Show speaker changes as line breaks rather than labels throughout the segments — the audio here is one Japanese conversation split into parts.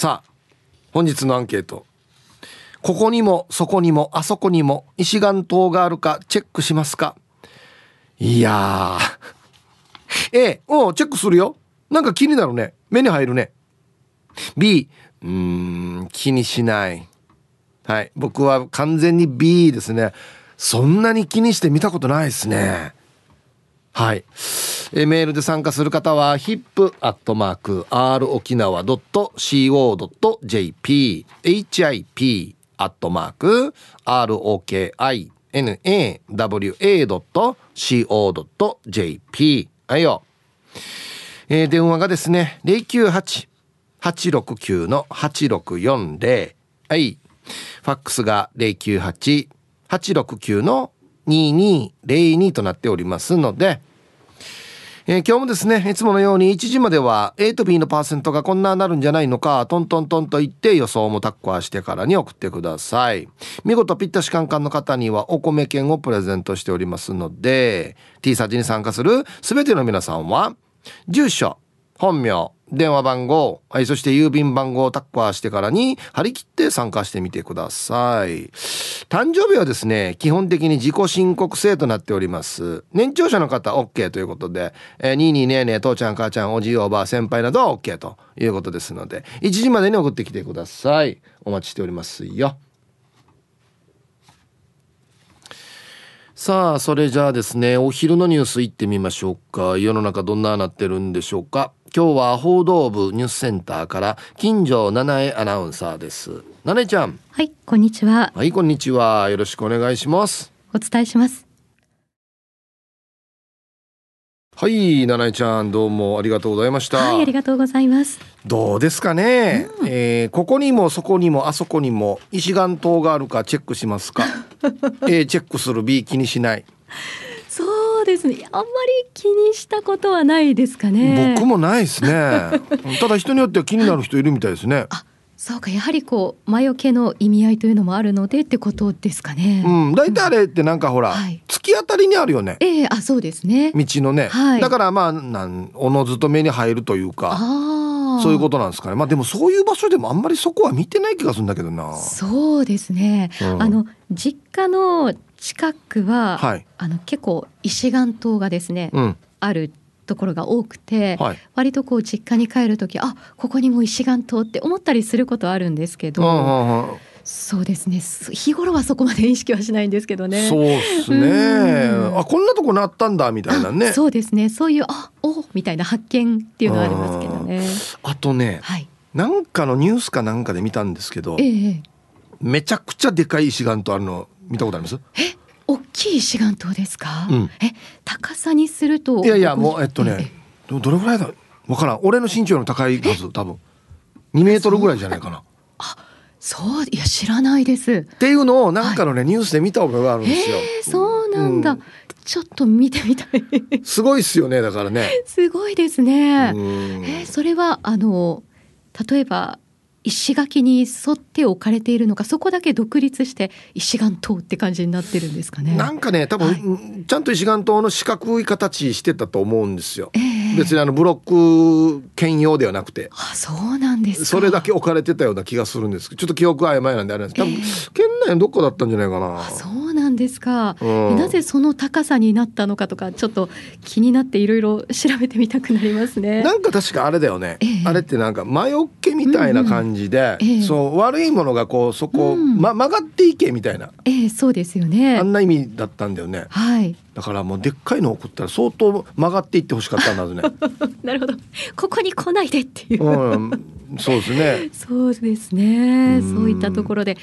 さあ本日のアンケート。ここにもそこにもあそこにも石岩島があるかチェックしますか？いやー。A おチェックするよ。なんか気になるね。目に入るね。B うーん気にしない。はい僕は完全に B ですね。そんなに気にして見たことないですね。はい。えメールで参加する方は hip.r 沖縄 .co.jp hip アットマーク ROKINAWA.co.jp はいよ、えー、電話がですね098-869の8640はい。ファックスが098-869の2202となっておりますのでえー、今日もですねいつものように1時までは A と B のパーセントがこんななるんじゃないのかトントントンと言って予想もタッコアしてからに送ってください。見事ぴったしカンカンの方にはお米券をプレゼントしておりますので T サージに参加する全ての皆さんは住所本名電話番号、はい、そして郵便番号をタッカーしてからに張り切って参加してみてください。誕生日はですね、基本的に自己申告制となっております。年長者の方 OK ということで、えー、にーにーねーねー、父ちゃん母ちゃん、おじいおばあ、先輩などは OK ということですので、1時までに送ってきてください。お待ちしておりますよ。さあ、それじゃあですね、お昼のニュース行ってみましょうか。世の中どんななってるんでしょうか。今日は報道部ニュースセンターから金城七重アナウンサーです。七重ちゃん。
はいこんにちは。
はいこんにちは。よろしくお願いします。
お伝えします。
はい七重ちゃんどうもありがとうございました。
はいありがとうございます。
どうですかね、うん、えー、ここにもそこにもあそこにも石岩島があるかチェックしますか A チェックする B 気にしない。
そうですね。あんまり気にしたことはないですかね。
僕もないですね。ただ人によっては気になる人いるみたいですね。
あそうか。やはりこう魔除けの意味合いというのもあるのでってことですかね。
うん。大体あれってなんかほら、うん。はい、突き当たりにあるよね。
ええー、あそうですね。
道のね、はい、だからまあなんおのずと目に入るというかそういうことなんですかね。まあでもそういう場所でもあんまりそこは見てない気がするんだけどな。
そうですね、うん、あの実家の近くは、はい、あの結構石岩島がですね、うん、あるところが多くて、はい、割とこう実家に帰る時あここにも石岩島って思ったりすることあるんですけど。そうですね。日頃はそこまで意識はしないんですけどね。
そうですね。あこんなとこなったんだみたいなね。
そうですね。そういうあおみたいな発見っていうのはありますけどね。
あとね、はい、なんかのニュースかなんかで見たんですけど、
ええ、
めちゃくちゃでかい石岩島あるの見たことあります？
え大きい石岩島ですか、うん、え高さにすると
いやいやもうえっとねどどれぐらいだ？わからん。俺の身長の高いはず多分。2メートルぐらいじゃないかな。
あそういや知らないです。
っていうのをなんかのね、はい、ニュースで見た覚えがあるんですよ。
えー、そうなんだ、うん、ちょっと見てみたい。
すごいっすよねだからね。
すごいですね。えー、それはあの例えば石垣に沿って置かれているのかそこだけ独立して石岩島って感じになってるんですかね。
なんかね多分、はい、ちゃんと石岩島の四角い形してたと思うんですよ、えー、別にあのブロック兼用ではなくて。
あそうなんです
それだけ置かれてたような気がするんですけどちょっと記憶曖昧なんであれなんです。多分、えー、県内のどっかだったんじゃないかな。
そうなんですか、うん、なぜその高さになったのかとかちょっと気になっていろいろ調べてみたくなりますね。
なんか確かあれだよね、えー、あれってなんか魔除けみたいな感じ、うんうんえ。ー、そう悪いものがこうそこ、うん、ま、曲がっていけみたいな、
えー、そうですよね。
あんな意味だったんだよね、
はい、
だからもうでっかいのを送ったら相当曲がっていってほしかったんだね
なるほど。ここに来ないでっていう、う
ん、そうですね。
そうですね。そういったところで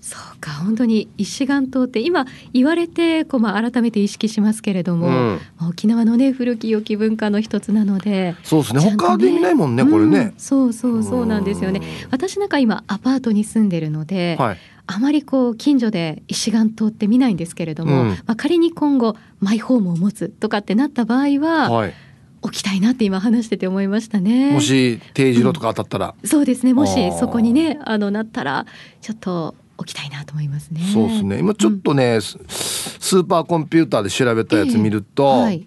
そうか本当に石岩島って今言われてこう、まあ、改めて意識しますけれども、うん、沖縄のね古き良き文化の一つなので
そうですね。ね他で見ないもんねこれね、うん、
そうそうそうなんですよね。私なんか今アパートに住んでるので、はい、あまりこう近所で石岩島って見ないんですけれども、うん、まあ、仮に今後マイホームを持つとかってなった場合は、はい。置きたいなって今話してて思いましたね。
もし定時路とか当たったら、
うん、そうですね。もしそこにねあのなったらちょっと置きたいなと思いますね。
そうですね。今ちょっとね、うん、スーパーコンピューターで調べたやつ見ると、うんはい、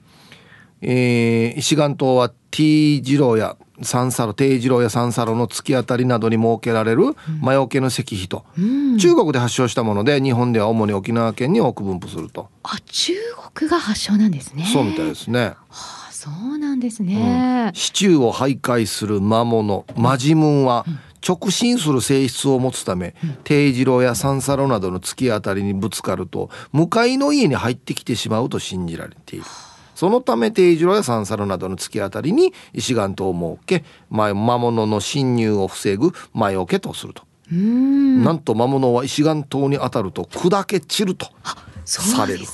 えー、石岩島は T 字路や三サロ定次郎や三サロの突き当たりなどに設けられる魔除けの石碑と、うん、中国で発祥したもので日本では主に沖縄県に多く分布すると。
あ中国が発祥なんですね。
そうみたいですね、は
あ、そうなんですね、
うん、シチューを徘徊する魔物マジムンは、直進する性質を持つため、定次郎や三サロなどの突き当たりにぶつかると向かいの家に入ってきてしまうと信じられている。そのため定時路や三猿などの突き当たりに石岩島を設け魔物の侵入を防ぐ魔除けとするとなんと魔物は石岩島に当たると砕け散るとされる。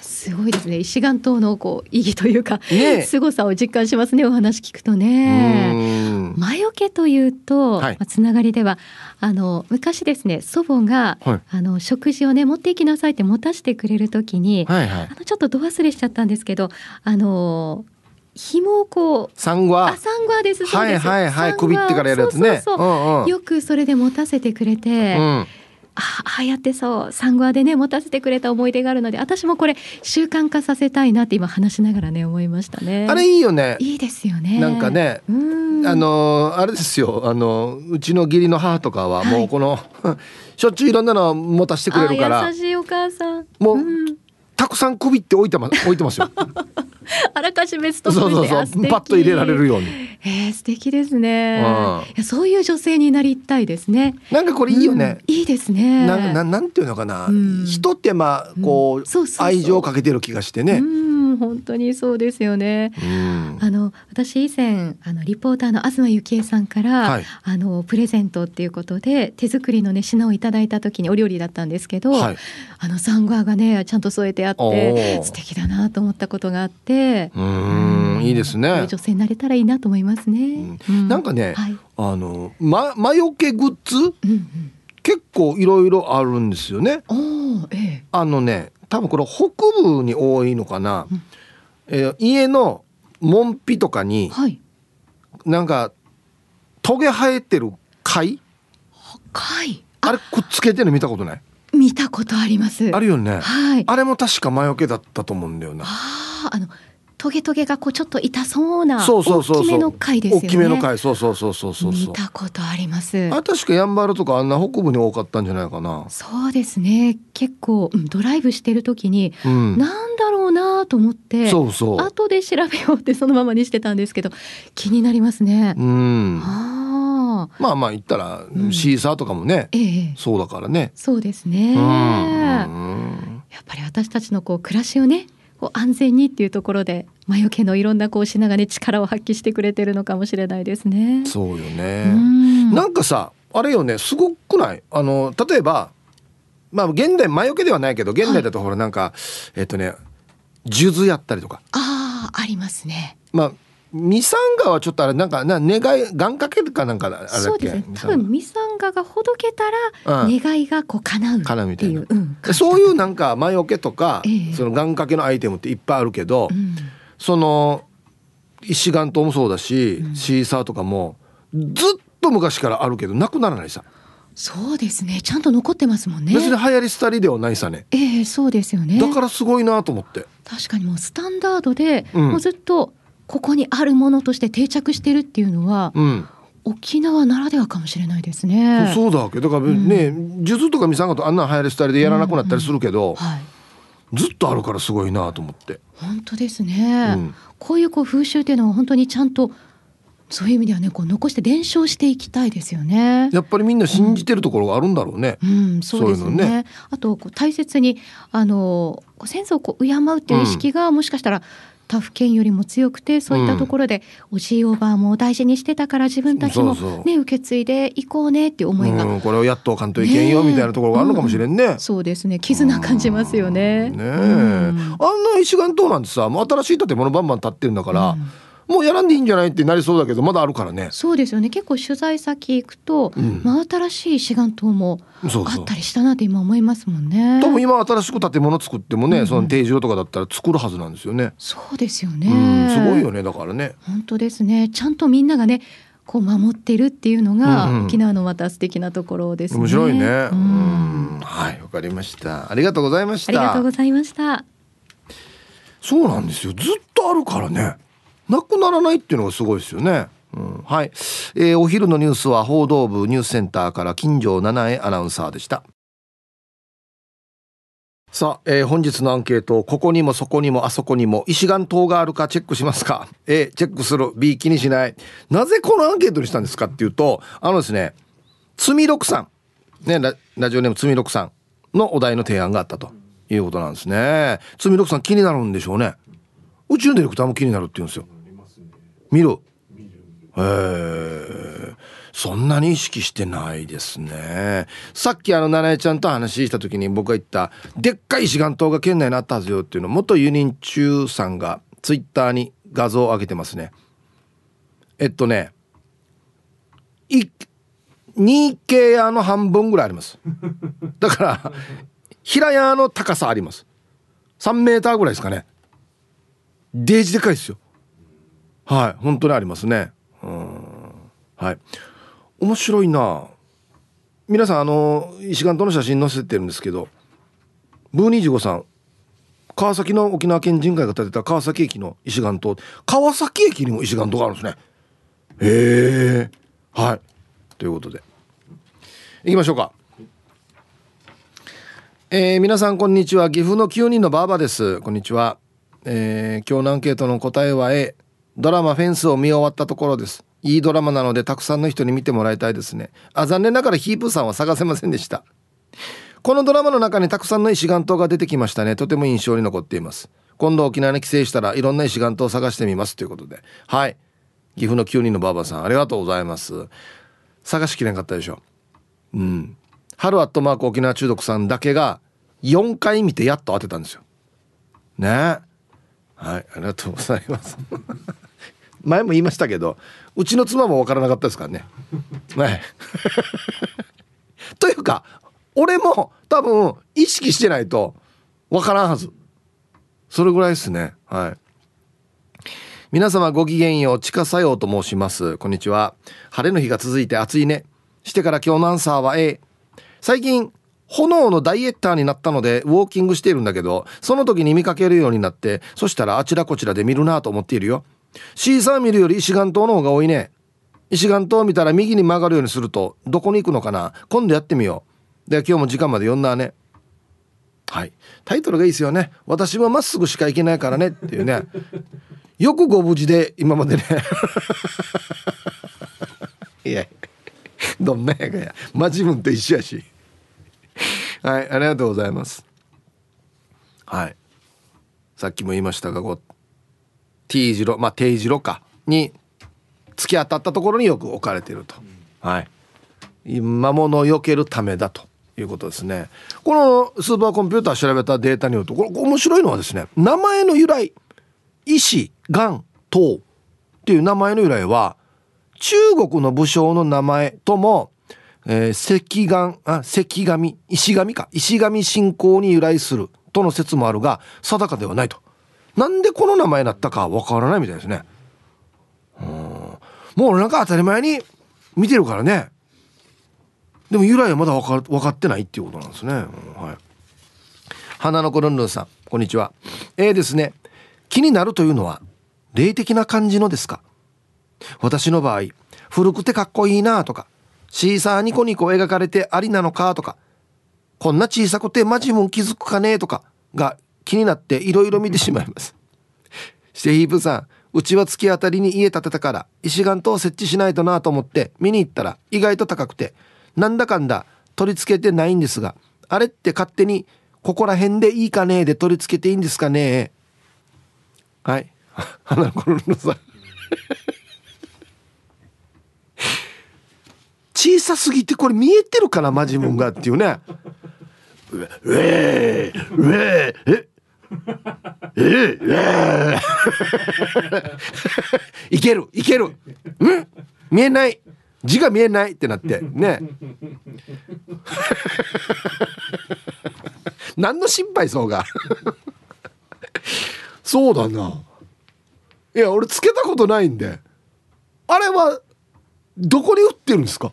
すごいですね。石岩島のこう意義というか、ね、凄さを実感しますね。お話聞くとね。魔除けというと、はい、まあ、つながりではあの昔ですね祖母が、はい、あの食事をね持っていきなさいって持たせてくれるときに、はいはい、あのちょっとど忘れしちゃったんですけどあの紐をこう
サンゴ
あサンゴです
はいはいはい。首ってからやるやつね。
よくそれで持たせてくれて、うんああやってそう。サンゴアでね持たせてくれた思い出があるので私もこれ習慣化させたいなって今話しながらね思いましたね。
あれいいよね。
いいですよね。
なんかねあのあれですよ。あのうちの義理の母とかはもうこの、はい、しょっちゅういろんなの持たせてくれるから
優しいお母さん。
もう、うん。たくさん首って置いてます置いてますよ
あらかじめストッ
プそうそうそう。パッと入れられるように。
えー、素敵ですね、うん、そういう女性になりたいですね。
なんかこれいいよね、
うん、いいですね。
なんななんていうのかな、うん、人ってまあこう,、愛情をかけてる気がしてね、
本当にそうですよね。うん、あの私以前あのリポーターの東幸恵さんから、はい、あのプレゼントっていうことで手作りのね品をいただいた時にお料理だったんですけど、はい、あのサンゴアがねちゃんと添えてあって素敵だなと思ったことがあって、
うん、いいですね。
女性になれたらいいなと思いますね。
うん、なんかね、はい、あのま魔除けグッズ、うんうん、結構いろいろあるんですよね。ええ、あのね多分これ北部に多いのかな、うん、えー、家の門扉とかに、はい、なんかトゲ生えてる貝？
貝？
あ。れくっつけてる見たことない？
見たことあります。
あるよね、はい、あれも確か魔除けだったと思うんだよな。
ああのトゲトゲがこうちょっと痛そうなそうそうそう大きめの貝ですよね。
大きめの貝。そうそうそうそうそう
見たことあります。
あ確かやんばるとかあんな北部に多かったんじゃないかな。
そうですね。結構、うん、ドライブしてる時に、うん、なんだろうなと思ってそうそう。後で調べようってそのままにしてたんですけど気になりますね。うん。
あまあまあ言ったら、うん、シーサーとかもね、ええ、そうだからね。
そうですね、うん、やっぱり私たちのこう暮らしをねこう安全にっていうところで魔除けのいろんなこう品がね力を発揮してくれてるのかもしれないですね。
そうよね。んなんかさあれよねすごくない？あの例えばまあ現代魔除けではないけど現代だとほらなんか、はい、えっとね数珠やったりとか。
ああありますね。
まあミサンガはちょっとあれなんかな願い願掛けるかなんかあれ
そうですね。多分ミサンガがほどけたら願いがこう叶う叶うみたいな、うん、
そういうなんか魔除けとか、えー、その願掛けのアイテムっていっぱいあるけど、うん、その石岩島もそうだし、うん、シーサーとかもずっと昔からあるけどなくならないさ。
そうですね。ちゃんと残ってますもんね。
別に流行り廃りではないさね。
ええー、そうですよね。
だからすごいなと思って。
確かにもうスタンダードで、もうずっとここにあるものとして定着してるっていうのは、うん、沖縄ならではかもしれないですね。
そうだわけだからね、うん、数珠とかミサンガとあんな流行り廃りでやらなくなったりするけど、うんうんはい、ずっとあるからすごいなと思って。
本当ですね。うん、こういうこう風習っていうのは本当にちゃんとそういう意味ではねこう残して伝承していきたいですよね。
やっぱりみんな信じてるところがあるんだろうね。
うん、うん、そうですね。ううねあとこう大切にあの先祖をこう敬うっていう意識がもしかしたら他府県よりも強くてそういったところで、おじいおばあも大事にしてたから自分たちもね受け継いでいこうねっていう思いが、
うん、これをやっとかんといけんよみたいなところがあるのかもしれんね、うん、
そうですね。絆感じますよね。
ね、うん、あんな石岩島なんてさもう新しい建物バンバン建ってるんだから、もうやらんでいいんじゃないってなりそうだけどまだあるからね。
そうですよね。結構取材先行くと、うん、真新しい志願島もあったりしたなって今思いますもんね。
多分今新しく建物作ってもね、うん。うん、その定住とかだったら作るはずなんですよね。
そうですよね、
うん、すごいよねだからね。
本当ですね。ちゃんとみんながねこう守ってるっていうのが、うんうん、沖縄のまた素敵なところですね。
面白いね、うん、はいわかりました。ありがとうございました。
ありがとうございました。
そうなんですよ。ずっとあるからねなくならないっていうのがすごいですよね。うん、はい、えー、お昼のニュースは報道部ニュースセンターから金城七重アナウンサーでした。さあ、えー、本日のアンケートここにもそこにもあそこにも石岩島があるかチェックしますか？A チェックする。B 気にしない。なぜこのアンケートにしたんですかっていうとあのですねつみろくさん。ねララジオネームつみろくさんのお題の提案があったということなんですね。つみろくさん気になるんでしょうね。宇宙ディレクターも気になるって言うんですよ。見る。へえ。そんなに意識してないですね。さっきあの七重ちゃんと話した時に僕が言ったでっかい石岩島が県内にあったはずよっていうの元輸人中さんがツイッターに画像を上げてますね。えっとね 2K 屋の半分ぐらいあります。だから平屋の高さあります。3メーターぐらいですかね。デージでかいですよ。はい本当にありますね。うん。はい。面白いな。皆さんあの石岩との写真載せてるんですけどブー25さん川崎の沖縄県人会が建てた川崎駅の石岩島川崎駅にも石岩島があるんですね。へえはい。ということで。いきましょうか。えー、皆さんこんにちは。岐阜の9人のバーバです。こんにちは、えー、今日のアンケートの答えは A ドラマフェンスを見終わったところです。いいドラマなのでたくさんの人に見てもらいたいですね。あ残念ながらヒープさんは探せませんでした。このドラマの中にたくさんの石岩島が出てきましたね。とても印象に残っています。今度沖縄に帰省したらいろんな石岩島を探してみます。ということで。はい。岐阜の9人のばあばさんありがとうございます。探しきれんかったでしょう。ん。春アットマーク沖縄中毒さんだけが4回見てやっと当てたんですよ。ね。はいありがとうございます前も言いましたけどうちの妻も分からなかったですからね。ね というか俺も多分意識してないと分からんはず。それぐらいですね。はい。皆様ごきげんよう、ちかさようと申します。こんにちは。晴れの日が続いて暑いね。してから今日のアンサーは A。最近、炎のダイエッターになったのでウォーキングしているんだけど、その時に見かけるようになって、そしたらあちらこちらで見るなと思っているよ。シーサー見るより石岩島の方が多いね。石岩島見たら右に曲がるようにするとどこに行くのかな？今度やってみよう。では今日も時間まで読んだね。はい。タイトルがいいですよね。私はまっすぐしか行けないからね。っていうね。よくご無事で今までね。いやどんなやかや。ま自分と一緒やし。はいありがとうございます。はい。さっきも言いましたがこう T 字路まあ定字路かに突き当たったところによく置かれていると、はい。魔物を避けるためだということですね。このスーパーコンピューター調べたデータによるとこれ面白いのはですね名前の由来石岩塔っていう名前の由来は中国の武将の名前とも、えー、石岩あ石神石神か。石神信仰に由来する。との説もあるが定かではないと。なんでこの名前だったかわからないみたいですね。うん。もうなんか当たり前に見てるからね。でも由来はまだ分か分かってないっていうことなんですね、うん、はい。花の子ルンルンさんこんにちは。ええー、ですね。気になるというのは霊的な感じのですか？私の場合古くてかっこいいなとかシーサーニコニコ描かれてありなのか？とかこんな小さくてマジも気づくかね？とかが気になっていろいろ見てしまいます。してヒープさんうちは突き当たりに家建てたから石岩と設置しないとなと思って見に行ったら意外と高くてなんだかんだ取り付けてないんですがあれって勝手にここら辺でいいかね？で取り付けていいんですかね？はい。花子のさ小さすぎてこれ見えてるかなマジムンがっていうね。うえうええええいけるいけるん見えない字が見えないってなってね何の心配そうがそうだないや俺つけたことないんであれはどこに売ってるんですか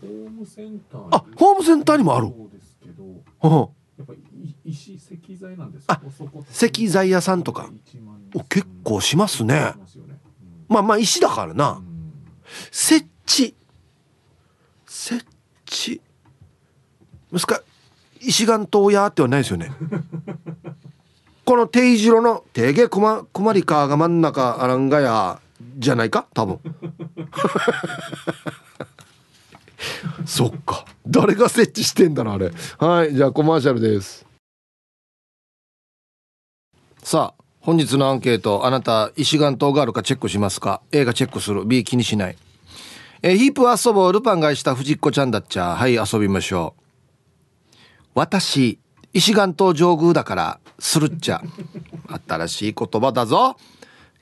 ホームセンター
あホームセンターにもある。
そうですけど、やっぱ石石材なんです
あ石材屋さんとか。お結構しますね、まあまあ石だからな、設置。設置。ですか石岩島屋ってはないですよね。この定城の「てげくまくまりかが真ん中あらんがや」じゃないか？多分 そっか。誰が設置してんだろあれ。はいじゃあコマーシャルです。さあ本日のアンケートあなた石岩島があるかチェックしますか？A がチェックする。B 気にしない。えヒープ遊ぼうルパンがした藤子ちゃんだっちゃ。はい遊びましょう。私石岩島上宮だからするっちゃ。新しい言葉だぞ。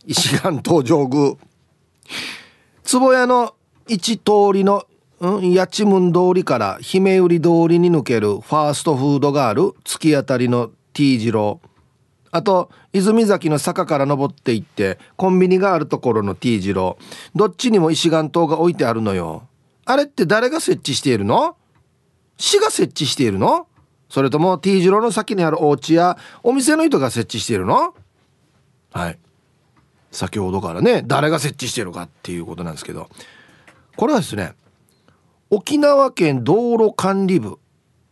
石岩島上宮。坪屋の一通りのうん、八千通りから姫売り通りに抜けるファーストフードがある突き当たりの T 字路あと泉崎の坂から登っていってコンビニがあるところの T 字路どっちにも石岩灯が置いてあるのよ。あれって誰が設置しているの？市が設置しているの？それとも T 字路の先にあるお家やお店の人が設置しているの？はい。先ほどからね誰が設置しているかっていうことなんですけど。これはですね沖縄県道路管理部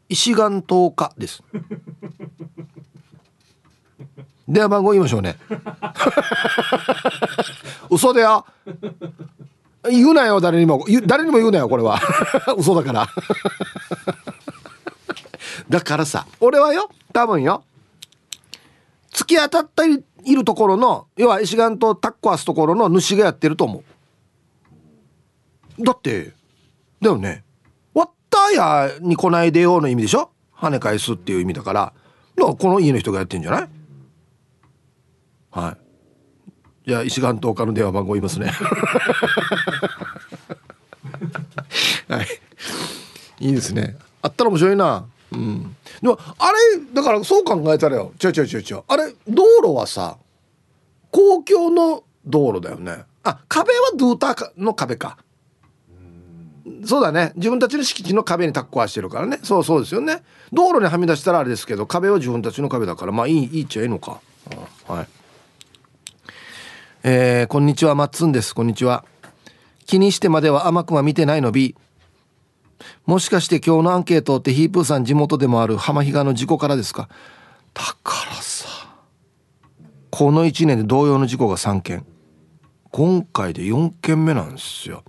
石岩島課です。電話番号言いましょうね。嘘だよ。言うなよ誰にも。誰にも言うなよこれは。嘘だから。だからさ俺はよ多分よ突き当たっているところの要は石岩とタッコアすところの主がやってると思う。だってだよね。割ったやに来ないでよの意味でしょ？跳ね返すっていう意味だから。だからこの家の人がやってんじゃない？はい。じゃあ石岩東課の電話番号言いますね。はい。いいですね。あったら面白いな。うん。でもあれだからそう考えたらよ。違う違う違う違うあれ道路はさ公共の道路だよね。あ壁はドゥーターの壁かそうだね。自分たちの敷地の壁にタッコはしてるからね。そうそうですよね。道路にはみ出したらあれですけど壁は自分たちの壁だから。まあいいいいっちゃいいのか、はい。えー、こんにちは。マッツンです。こんにちは。気にしてまでは甘くは見てないの B もしかして今日のアンケートってヒープーさん地元でもある浜比嘉の事故からですか？だからさこの1年で同様の事故が3件。今回で4件目なんですよ。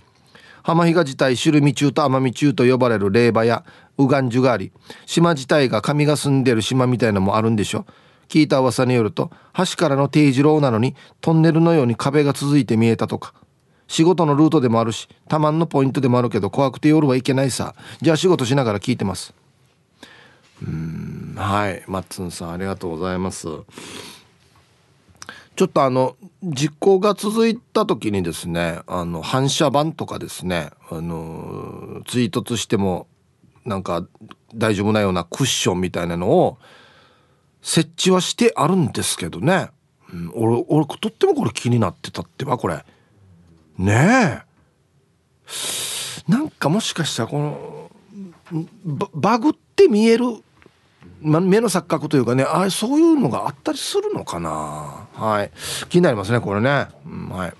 浜比嘉自体シルミ中と奄美中と呼ばれる霊場やウガンジュがあり島自体が神が住んでる島みたいなのもあるんでしょ。聞いた噂によると橋からの定時楼なのにトンネルのように壁が続いて見えたとか。仕事のルートでもあるしたまんのポイントでもあるけど怖くて夜はいけないさ。じゃあ仕事しながら聞いてます。うんはい。マッツンさんありがとうございます。ちょっとあの実行が続いた時にですねあの反射板とかですねあの追突してもなんか大丈夫なようなクッションみたいなのを設置はしてあるんですけどね、うん、俺俺とってもこれ気になってたってばこれ。ねえ。なんかもしかしたらこのバグって見える、ま、目の錯覚というかねああそういうのがあったりするのかな。はい。気になりますねこれね、うん、はい。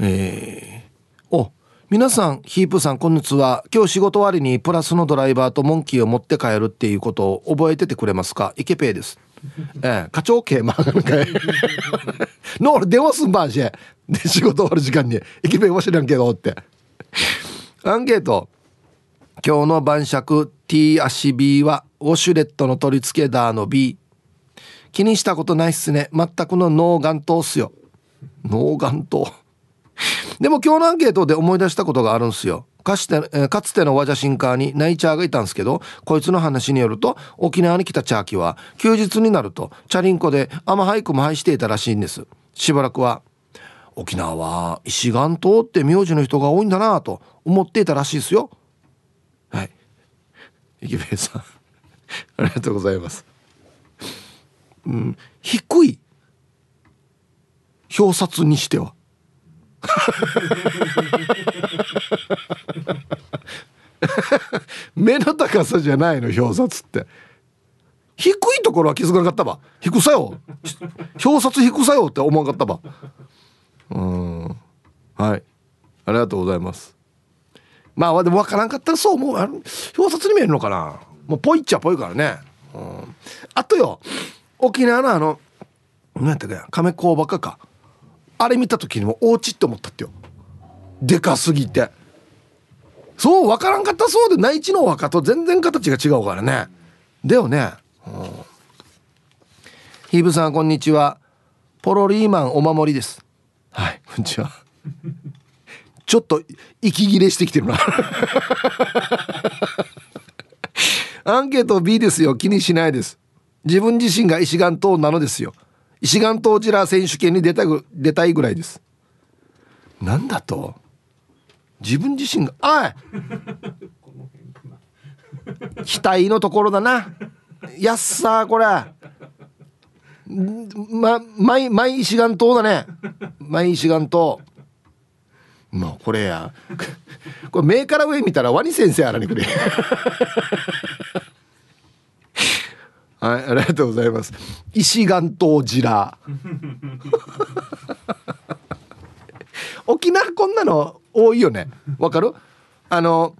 えー、お皆さんヒープさんこんにちは。今日仕事終わりにプラスのドライバーとモンキーを持って帰るっていうことを覚えててくれますか？イケペイです。ええ課長系まあなんかの俺電話すんばんしで仕事終わる時間にイケペイは知らんけどって。アンケート。今日の晩酌 T 足 B はウォシュレットの取り付けだの B 気にしたことないっすね。全くの脳眼頭っすよ。脳眼頭でも今日のアンケートで思い出したことがあるんすよ。かつてかつてのワジャシンカーにナイチャーがいたんですけどこいつの話によると沖縄に来たチャーキは休日になるとチャリンコでアマハイクもハイしていたらしいんです。しばらくは沖縄は石岩島って名字の人が多いんだなと思っていたらしいですよ。はい。池部さん。ありがとうございます。うん。低い。表札にしては。目の高さじゃないの表札って。低いところは気づかなかったば。低さよ。表札低さよって思わなかったば。うん。はい。ありがとうございます。まあでも分からんかったらそう思う。表札に見えるのかな。もうぽいっちゃぽいからね、うん、あとよ沖縄のあの何やったか亀甲バカかあれ見た時にもお家って思ったってよ。でかすぎて。そう分からんかったそうで内地のお墓と全然形が違うからね。だよね、うん、ヒーブさんこんにちは。ポロリーマンお守りです。はいこんにちは。ちょっと息切れしてきてるな。アンケート B ですよ。気にしないです。自分自身が石岩島なのですよ。石岩島ジラ選手権に出たぐ出たいぐらいです。なんだと？自分自身がおい！額のところだな。やっさこれ。ま毎毎石岩島だね。毎石岩島。もうこれや。これ目から上見たらワニ先生あらにくれはいありがとうございます。石岩島ジラ。沖縄こんなの多いよね。わかる？あの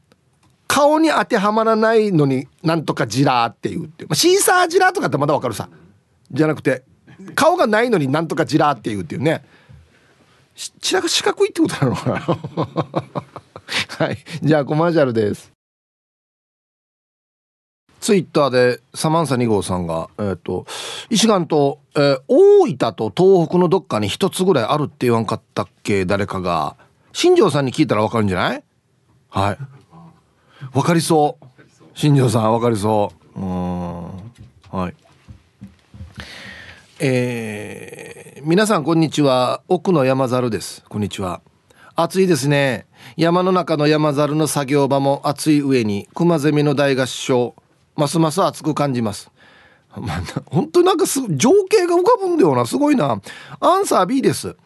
顔に当てはまらないのになんとかジラーって言うって。まあ、シーサージラーとかってまだわかるさ。じゃなくて顔がないのになんとかジラーって言うっていうね。ちらが四角いってことなのかなはいじゃあコマーシャルですツイッターでサマンサ2号さんが、えっ、ー、と、石岩と、えー、大分と東北のどっかに一つぐらいあるって言わんかったっけ誰かが。新庄さんに聞いたらわかるんじゃないはい。わかりそう。新庄さんわかりそう。うん。はい。えー、皆さんこんにちは。奥の山猿です。こんにちは。暑いですね。山の中の山猿の作業場も暑い上に熊ゼミの大合唱ますます暑く感じます。まあ、本当になんかす情景が浮かぶんだよな。すごいな。アンサー B です。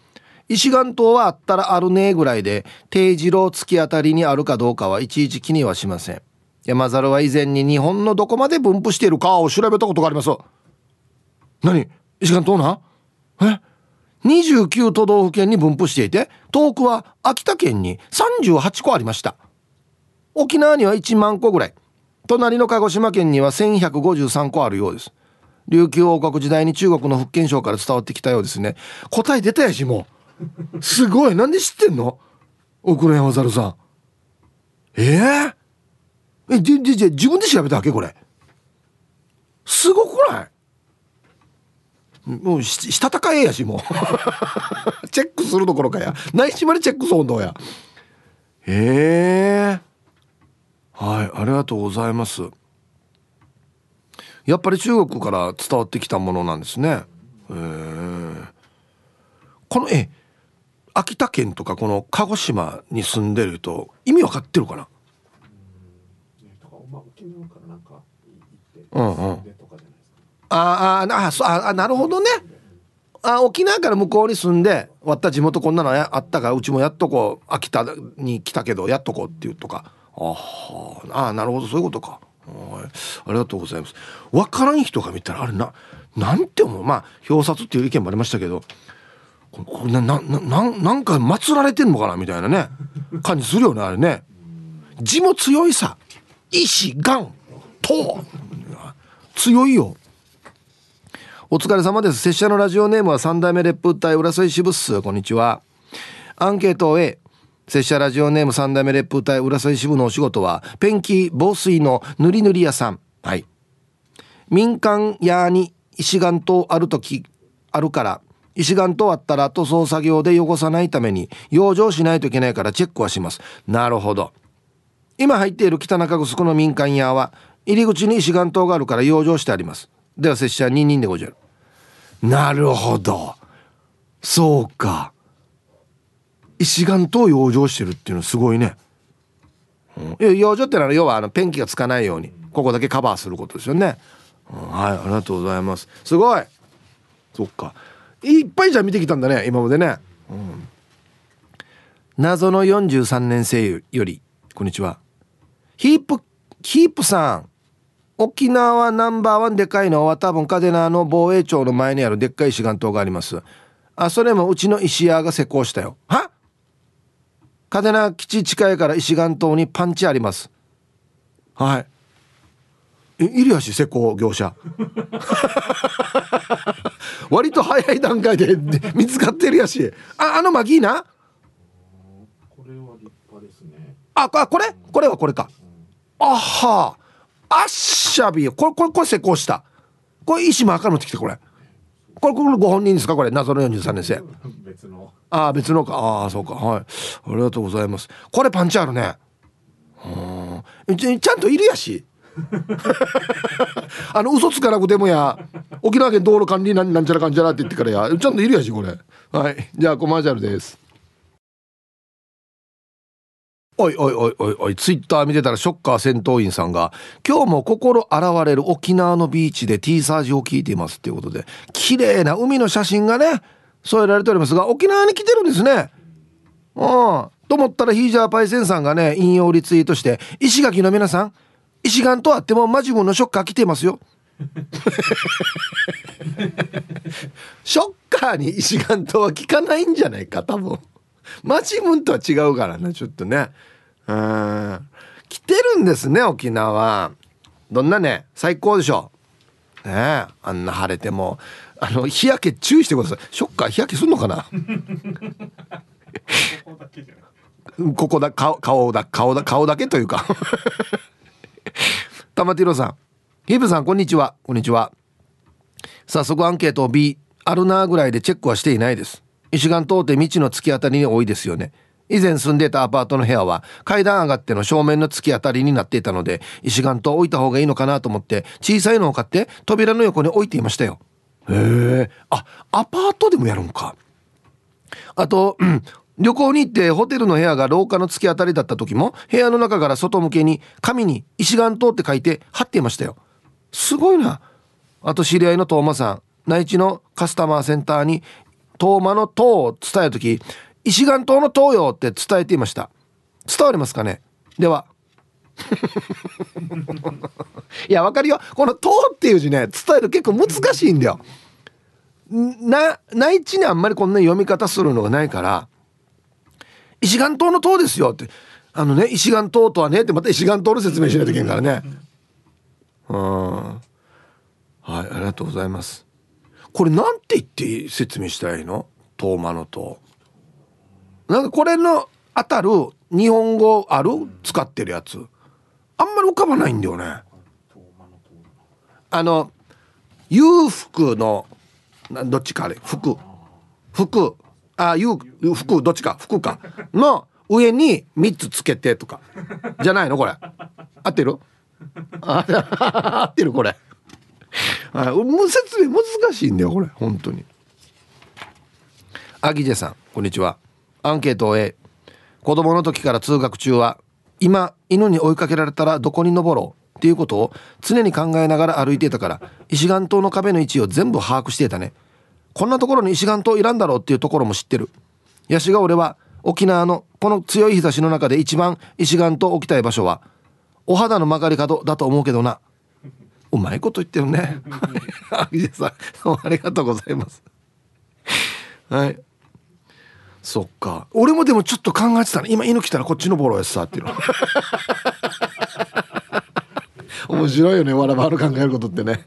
石岩島はあったらあるねぐらいで定次郎突き当たりにあるかどうかはいちいち気にはしません。山猿は以前に日本のどこまで分布しているかを調べたことがあります。何？石川島な？え？29都道府県に分布していて遠くは秋田県に38個ありました。沖縄には1万個ぐらい。隣の鹿児島県には1153個あるようです。琉球王国時代に中国の福建省から伝わってきたようですね。答え出たやしもう。すごい。なんで知ってんの？奥野山猿さん。え？ー、えじじじ自分で調べたわけ？これ。すごくない？もうしたたかえやしもう。チェックするどころかや。内しまでチェックそうどうや。へえ。はいありがとうございます。やっぱり中国から伝わってきたものなんですね。へえ。このえ秋田県とかこの鹿児島に住んでると意味わかってるかな？うん。うんああああなるほどね。あ沖縄から向こうに住んでわった地元こんなのあったからうちもやっとこう秋田に来たけどやっとこうっていうとか。ああなるほどそういうことか。ありがとうございます。分からん人が見たらあれななんて思う。まあ表札っていう意見もありましたけどこれななななんか祀られてんのかなみたいなね。感じするよねあれね。字も強いさ。石岩と強いよ。お疲れ様です。拙者のラジオネームは三代目烈風隊浦添支部っす。こんにちは。アンケートを A 拙者ラジオネーム三代目烈風隊浦添支部のお仕事はペンキ防水の塗り塗り屋さん。はい。民間屋に石岩とある時あるから石岩とあったら塗装作業で汚さないために養生しないといけないからチェックはします。なるほど。今入っている北中城の民間屋は入り口に石岩島があるから養生してあります。では拙者2人でごじゃる。なるほど。そうか。石岩と養生してるっていうのすごいね、うん、養生ってのは要はあのペンキがつかないようにここだけカバーすることですよね、うん、はいありがとうございます。すごい。そっか。いっぱいじゃ見てきたんだね今までね、うん、謎の43年生よりこんにちは。ヒープヒープさん。沖縄ナンバーワンでかいのは多分嘉手納の防衛庁の前にあるでっかい石岩島があります。あそれもうちの石屋が施工したよ。は？嘉手納基地近いから石岩島にパンチあります。はい。えいるやし施工業者？割と早い段階で 見つかってるやし。ああのマギーナこれは立派ですね。あこれ？これはこれか、うん、あはあっしゃびこれこれこれ施工した。これ石も赤のってきてこれ。これこれご本人ですか？これ謎の43年生。別の。ああ別のか。ああそうか。はい。ありがとうございます。これパンチあるね。うん。ちゃんといるやし。あの嘘つかなくてもや。沖縄県道路管理なんなんちゃらかんちゃらって言ってからや。ちゃんといるやしこれ。はい。じゃあコマーシャルですおいおいおいおいおいツイッター見てたらショッカー戦闘員さんが今日も心洗われる沖縄のビーチで T サージを聞いていますっていうことで綺麗な海の写真がね添えられておりますが沖縄に来てるんですね。うんと思ったらヒージャーパイセンさんがね引用リツイートして石垣の皆さん石岩とあってもマジムのショッカー来てますよ。ショッカーに石岩とは聞かないんじゃないか多分マジムンとは違うからねちょっとね。うん。来てるんですね沖縄。どんなね最高でしょねあんな晴れても。あの日焼け注意してください。ショッカー日焼けすんのかな？ここだ顔顔だ顔だ顔だけというか。玉ティロさん。ヒブさんこんにちは。こんにちは。早速アンケートを B あるなぐらいでチェックはしていないです石岩通って道の突き当たりに多いですよね。以前住んでたアパートの部屋は階段上がっての正面の突き当たりになっていたので石岩と置いた方がいいのかなと思って小さいのを買って扉の横に置いていましたよ。へえ。あアパートでもやるんか。あと、うん、旅行に行ってホテルの部屋が廊下の突き当たりだった時も部屋の中から外向けに紙に石岩島って書いて貼っていましたよ。すごいな。あと知り合いのトーマさん内地のカスタマーセンターにトーマの塔を伝える時石岩島の塔よって伝えていました。伝わりますかね？では。いやわかるよ。この「塔」っていう字ね伝える結構難しいんだよ。な内地にあんまりこんな読み方するのがないから石岩島の塔ですよって。あのね石岩島とはねってまた石岩島の説明しないといけんからね。うん。はいありがとうございます。これなんて言って説明したらいいの？遠間の塔なんかこれの当たる日本語ある？使ってるやつ。あんまり浮かばないんだよね。あの裕福のどっちかあれ？服。服。あいう服どっちか？服か。の上に3つつけてとか。じゃないのこれ？合ってる？合ってるこれ。もう説明難しいんだよこれ。本当に。アギジェさんこんにちは。アンケートを A 子供の時から通学中は今犬に追いかけられたらどこに登ろうっていうことを常に考えながら歩いていたから石岩島の壁の位置を全部把握していたね。こんなところに石岩島いらんだろうっていうところも知ってる。ヤシが俺は沖縄のこの強い日差しの中で一番石岩島置きたい場所はお肌の曲がり角だと思うけどな。うまいこと言ってるね。ありがとうございます。はい。そっか。俺もでもちょっと考えてたの。今犬来たらこっちのボロやさっていうの。面白いよね。わらばる考えることってね。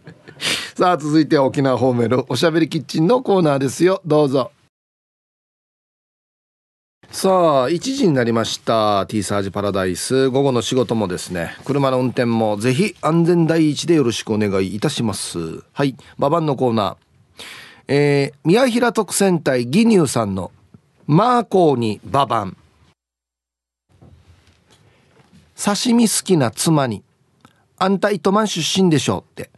さあ続いては沖縄方面のおしゃべりキッチンのコーナーですよ。どうぞさあ1時になりました T サージパラダイス。午後の仕事もですね車の運転もぜひ安全第一でよろしくお願いいたします。はいババンのコーナー。えー、宮平特選隊義乳さんのマーコーにババン刺身好きな妻にあんた糸満出身でしょって。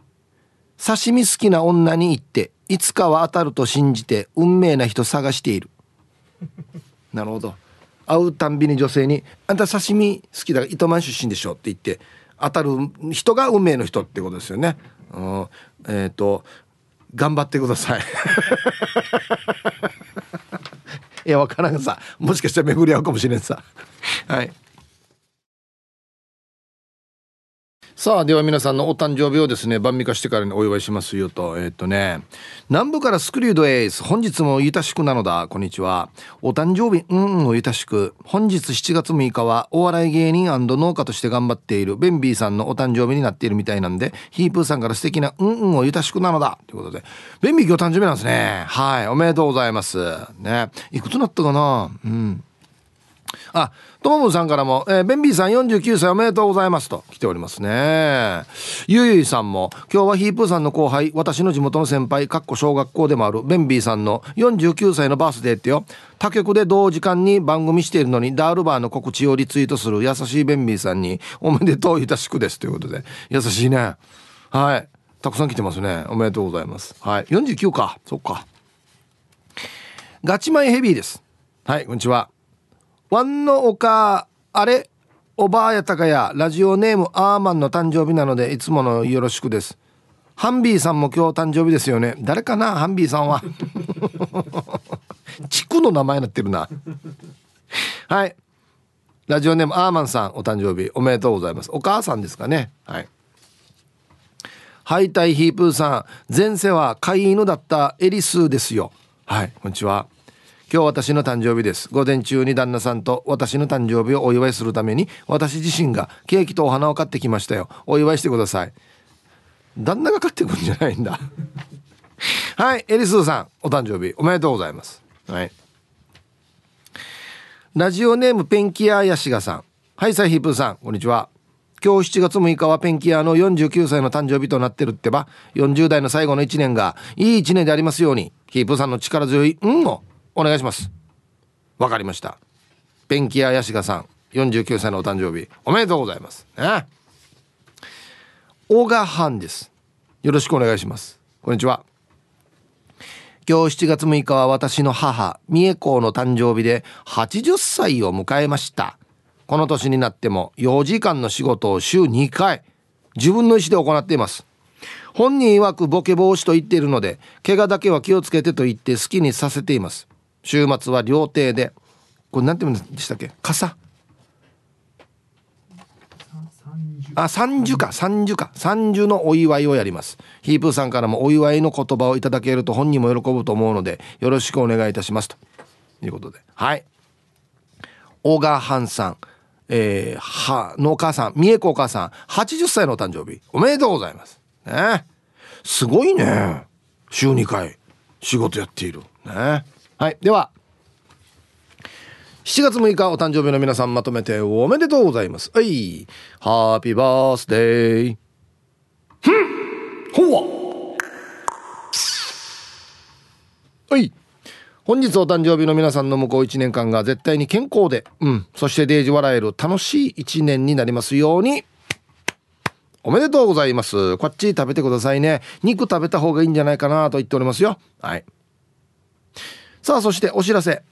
刺身好きな女に言っていつかは当たると信じて運命な人探している。なるほど会うたんびに女性に「あんた刺身好きだから糸満出身でしょ」って言って当たる人が運命の人ってことですよね。うん、えっ、ー、と頑張ってください。いや分からんさもしかしたら巡り合うかもしれんさ。はい。さあでは皆さんのお誕生日をですね晩味化してからにお祝いしますよとえー、っとね南部からスクリュードエース本日もゆたしくなのだこんにちは。お誕生日うんうんをゆたしく本日7月6日はお笑い芸人農家として頑張っているベンビーさんのお誕生日になっているみたいなんでヒープーさんから素敵なうんうんをゆたしくなのだということでベンビー今日誕生日なんですね。はいおめでとうございます。ねいくつなったかな？うん。あ、ともぶさんからも、えー、ベンビーさん49歳おめでとうございますと来ておりますね。ゆいゆいさんも、今日はヒープーさんの後輩、私の地元の先輩、かっこ小学校でもあるベンビーさんの49歳のバースデーってよ。他局で同時間に番組しているのに、ダールバーの告知をリツイートする優しいベンビーさんに、おめでとういたしくですということで。優しいね。はい。たくさん来てますね。おめでとうございます。はい。49か。そっか。ガチマイヘビーです。はい、こんにちは。ワンのおかあれ？おばあやたかやラジオネームアーマンの誕生日なのでいつものよろしくです。ハンビーさんも今日誕生日ですよね。誰かな？ハンビーさんは。地区の名前になってるな。はい。ラジオネームアーマンさんお誕生日おめでとうございます。お母さんですかね。はい。ハイタイヒープーさん前世は飼い犬だったエリスですよ。はいこんにちは。今日私の誕生日です。午前中に旦那さんと私の誕生日をお祝いするために私自身がケーキとお花を買ってきましたよ。お祝いしてください。旦那が買ってくるんじゃないんだ。はいエリスーさんお誕生日おめでとうございます。はい。ラジオネームペンキヤーヤシガさん。はいサイヒープーさんこんにちは。今日7月6日はペンキ屋の49歳の誕生日となってるってば。40代の最後の1年がいい1年でありますように。ヒープーさんの力強い「うん」をお願いします。わかりました。ペンキ屋ヤシガさん49歳のお誕生日。おめでとうございます。ね。小川藩です。よろしくお願いします。こんにちは。今日7月6日は私の母三重子の誕生日で80歳を迎えました。この年になっても4時間の仕事を週2回自分の意思で行っています。本人曰くボケ防止と言っているので怪我だけは気をつけてと言って好きにさせています。週末は料亭でこれ何て言うんでしたっけ？傘。あ三十か三十か。三十のお祝いをやります。ヒープーさんからもお祝いの言葉をいただけると本人も喜ぶと思うのでよろしくお願いいたしますと。いうことで。はい。小川藩さん。えー、はのお母さん。三重子お母さん。80歳のお誕生日。おめでとうございます。ね。すごいね。週2回仕事やっている。ねはいでは7月6日お誕生日の皆さんまとめておめでとうございますはいハッピーバースデーふんほわはい本日お誕生日の皆さんの向こう1年間が絶対に健康で、うん、そしてデージ笑える楽しい1年になりますように。おめでとうございます。こっち食べてくださいね。肉食べた方がいいんじゃないかなと言っておりますよ。はい。さあそしてお知らせ。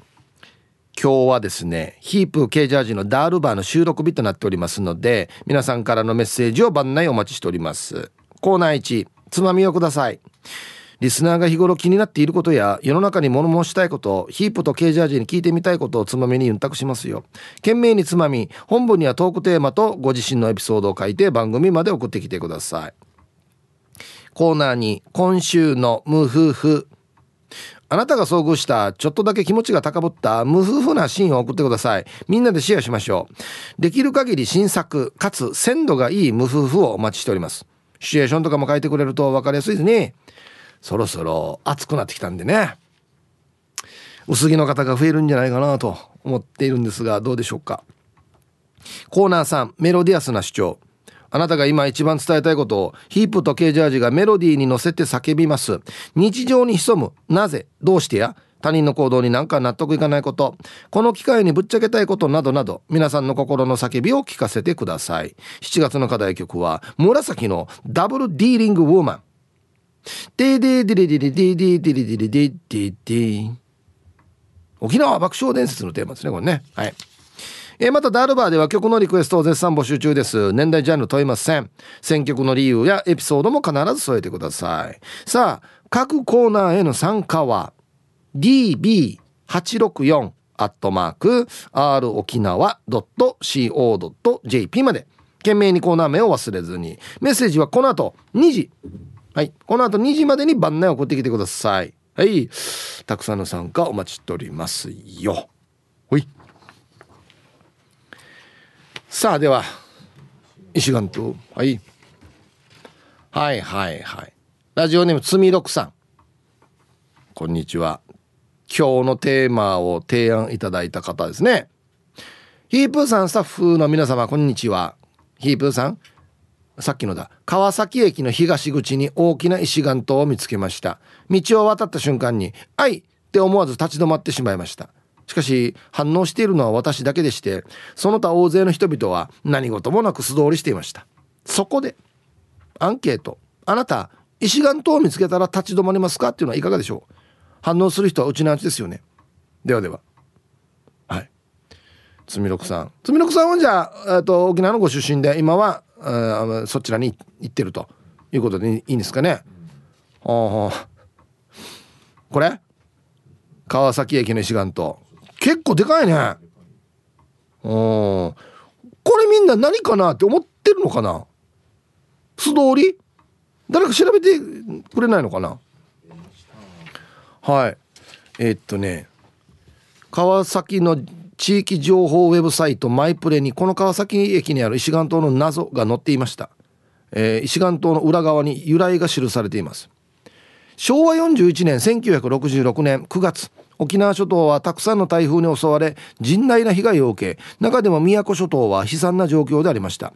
今日はですねヒープ K ジャージのダールバーの収録日となっておりますので皆さんからのメッセージを番内お待ちしております。コーナー1つまみをください。リスナーが日頃気になっていることや世の中に物申したいことヒープと K ジャージに聞いてみたいことをつまみに윤択しますよ。懸命につまみ本文にはトークテーマとご自身のエピソードを書いて番組まで送ってきてください。コーナーに今週の無夫婦あなたが遭遇したちょっとだけ気持ちが高ぶった無夫婦なシーンを送ってください。みんなでシェアしましょう。できる限り新作、かつ鮮度がいい無夫婦をお待ちしております。シチュエーションとかも書いてくれると分かりやすいですね。そろそろ暑くなってきたんでね。薄着の方が増えるんじゃないかなと思っているんですが、どうでしょうか。コーナー3、メロディアスな主張。あなたが今一番伝えたいことをヒープとケージャージがメロディーに乗せて叫びます。日常に潜む。なぜ？どうしてや？他人の行動になんか納得いかないこと。この機会にぶっちゃけたいことなどなど皆さんの心の叫びを聞かせてください。7月の課題曲は紫のダブルディーリングウォーマンディディディディディディディディディディデデデデ沖縄爆笑伝説のテーマですねこれねはいえー、またダールバーでは曲のリクエストを絶賛募集中です。年代ジャンル問いません。選曲の理由やエピソードも必ず添えてください。さあ各コーナーへの参加は db864 アットマーク r 沖縄 .co.jp まで。懸命にコーナー名を忘れずに。メッセージはこの後2時。はい。この後2時までに番内を送ってきてください。はい。たくさんの参加お待ちしておりますよ。ほい。さあでは石岩と。はい。はいはいはい。ラジオネームつみろくさん。こんにちは。今日のテーマを提案いただいた方ですね。ヒープーさんスタッフの皆様こんにちは。ヒープーさんさっきのだ。川崎駅の東口に大きな石岩島を見つけました。道を渡った瞬間に「あい!」って思わず立ち止まってしまいましたしかし反応しているのは私だけでしてその他大勢の人々は何事もなく素通りしていました。そこでアンケートあなた石岩島を見つけたら立ち止まりますか？っていうのはいかがでしょう？反応する人はうちのアンチですよね。ではでは。はい。つみろくさん。つみろくさんはじゃあと沖縄のご出身で今はあそちらに行ってるということでいいんですかね、うん、これ？川崎駅の石岩島。結構でかいね。うん。これみんな何かなって思ってるのかな？素通り？誰か調べてくれないのかな？はい。えー、っとね。川崎の地域情報ウェブサイトマイプレにこの川崎駅にある石岩島の謎が載っていました、えー、石岩島の裏側に由来が記されています。昭和41年1966年9月。沖縄諸島はたくさんの台風に襲われ甚大な被害を受け中でも宮古諸島は悲惨な状況でありました。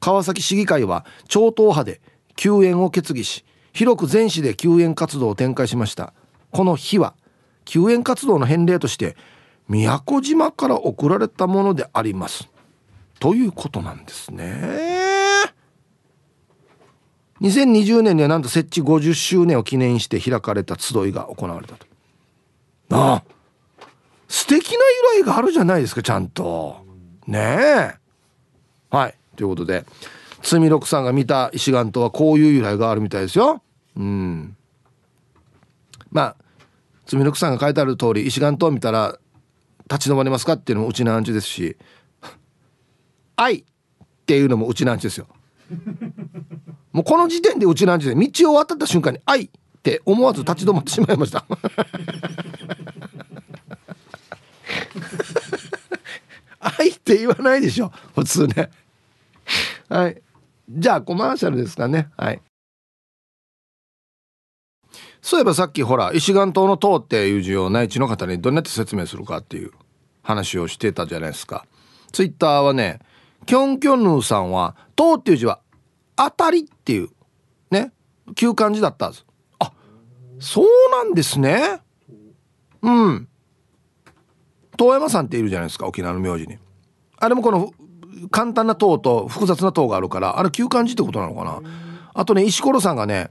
川崎市議会は超党派で救援を決議し広く全市で救援活動を展開しました。この日は救援活動の返礼として宮古島から送られたものであります。ということなんですね。2020年にはなんと設置50周年を記念して開かれた集いが行われたと。ああ。素敵な由来があるじゃないですかちゃんと。ねえ。はい。ということでつみろくさんが見た石岩とはこういう由来があるみたいですよ。うん。まあつみろくさんが書いてある通り石岩島を見たら立ち止まりますかっていうのもうちのアンチですし 愛っていうのもうちのアンチですよ。もうこの時点でうちのアンチで道を渡った瞬間に愛って思わず立ち止まってしまいました 愛って言わないでしょ普通ね。はい。じゃあコマーシャルですかね。はい。そういえばさっきほら石岩島の塔っていう字を内地の方にどうやって説明するかっていう話をしてたじゃないですか。ツイッターはねキョンキョンヌーさんは「塔」っていう字は「当たり」っていうね旧漢字だったんですあそうなんですね。うん。遠山さんっているじゃないですか沖縄の名字に。あれもこの簡単な塔と複雑な塔があるからあれ旧漢字ってことなのかな？あとね石ころさんがね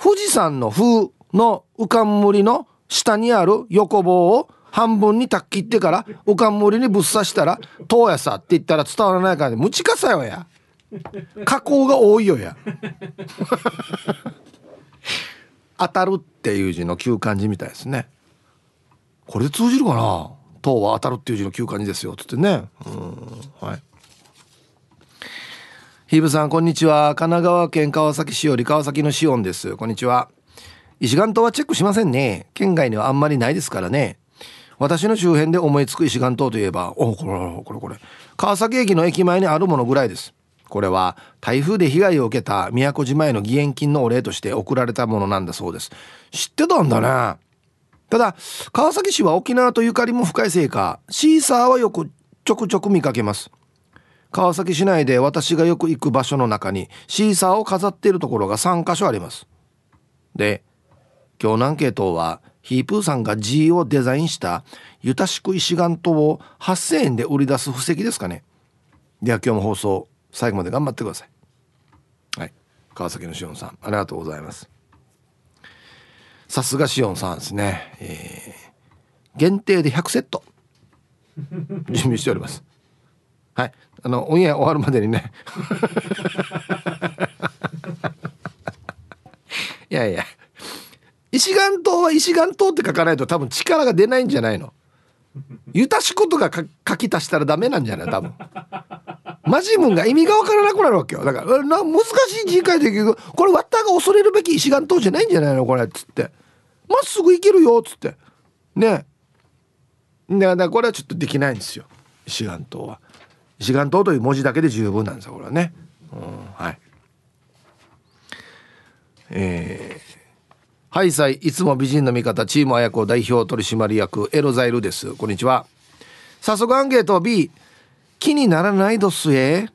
富士山の風の浮かんむりの下にある横棒を半分にたっ切ってから浮かんむりにぶっ刺したら「塔やさ」って言ったら伝わらないからね。むちかさよや。加工が多いよや。当たるっていう字の旧漢字みたいですね。これで通じるかな？塔は当たるっていう字の旧漢字ですよつってね。うん。はい。ヒブさんこんにちは。神奈川県川崎市より川崎のシオンです。こんにちは。石岩島はチェックしませんね。県外にはあんまりないですからね。私の周辺で思いつく石岩島といえばおこれこれこれ。川崎駅の駅前にあるものぐらいです。これは台風で被害を受けた宮古島への義援金のお礼として送られたものなんだそうです。知ってたんだね。ただ川崎市は沖縄とゆかりも深いせいかシーサーはよくちょくちょく見かけます。川崎市内で私がよく行く場所の中にシーサーを飾っているところが3カ所あります。で今日のアンケートはヒープーさんが G をデザインしたゆたしく石岩島を8000円で売り出す布石ですかね。では今日も放送最後まで頑張ってください。はい。川崎のしおんさんありがとうございます。さすがしおんさんですね、えー、限定で100セット。準備しております。はい。あのオンエア終わるまでにね。いやいや。石岩島は石岩島って書かないと多分力が出ないんじゃないの。ゆたしことか書き足したらダメなんじゃない多分。マジムンが意味が分からなくなるわけよ。だからな難しい字書いてるけどこれワッターが恐れるべき石岩島じゃないんじゃないの？これっつって。まっすぐ行けるよっつって。ね。だからこれはちょっとできないんですよ。石岩島は。石岩島という文字だけで十分なんですよこれはね、うん、はい。えーハイサイいつも美人の味方チーム綾子代表取締役エロザイルです。こんにちは。早速アンケート B 気にならないどすえ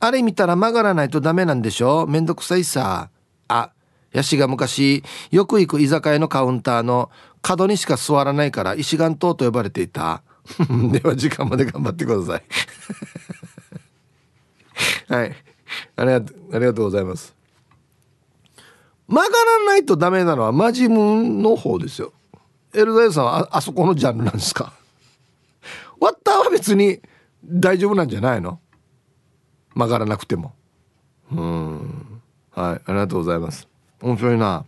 あれ見たら曲がらないとダメなんでしょ？めんどくさいさ。あヤシが昔よく行く居酒屋のカウンターの角にしか座らないから石岩島と呼ばれていた。では時間まで頑張ってください。はい。ありがとうございます。曲がらないとダメなのはマジムンの方ですよ。エルザイさんはああそこのジャンルなんですか？ワッターは別に大丈夫なんじゃないの？曲がらなくても。うん。はい。ありがとうございます。面白いな。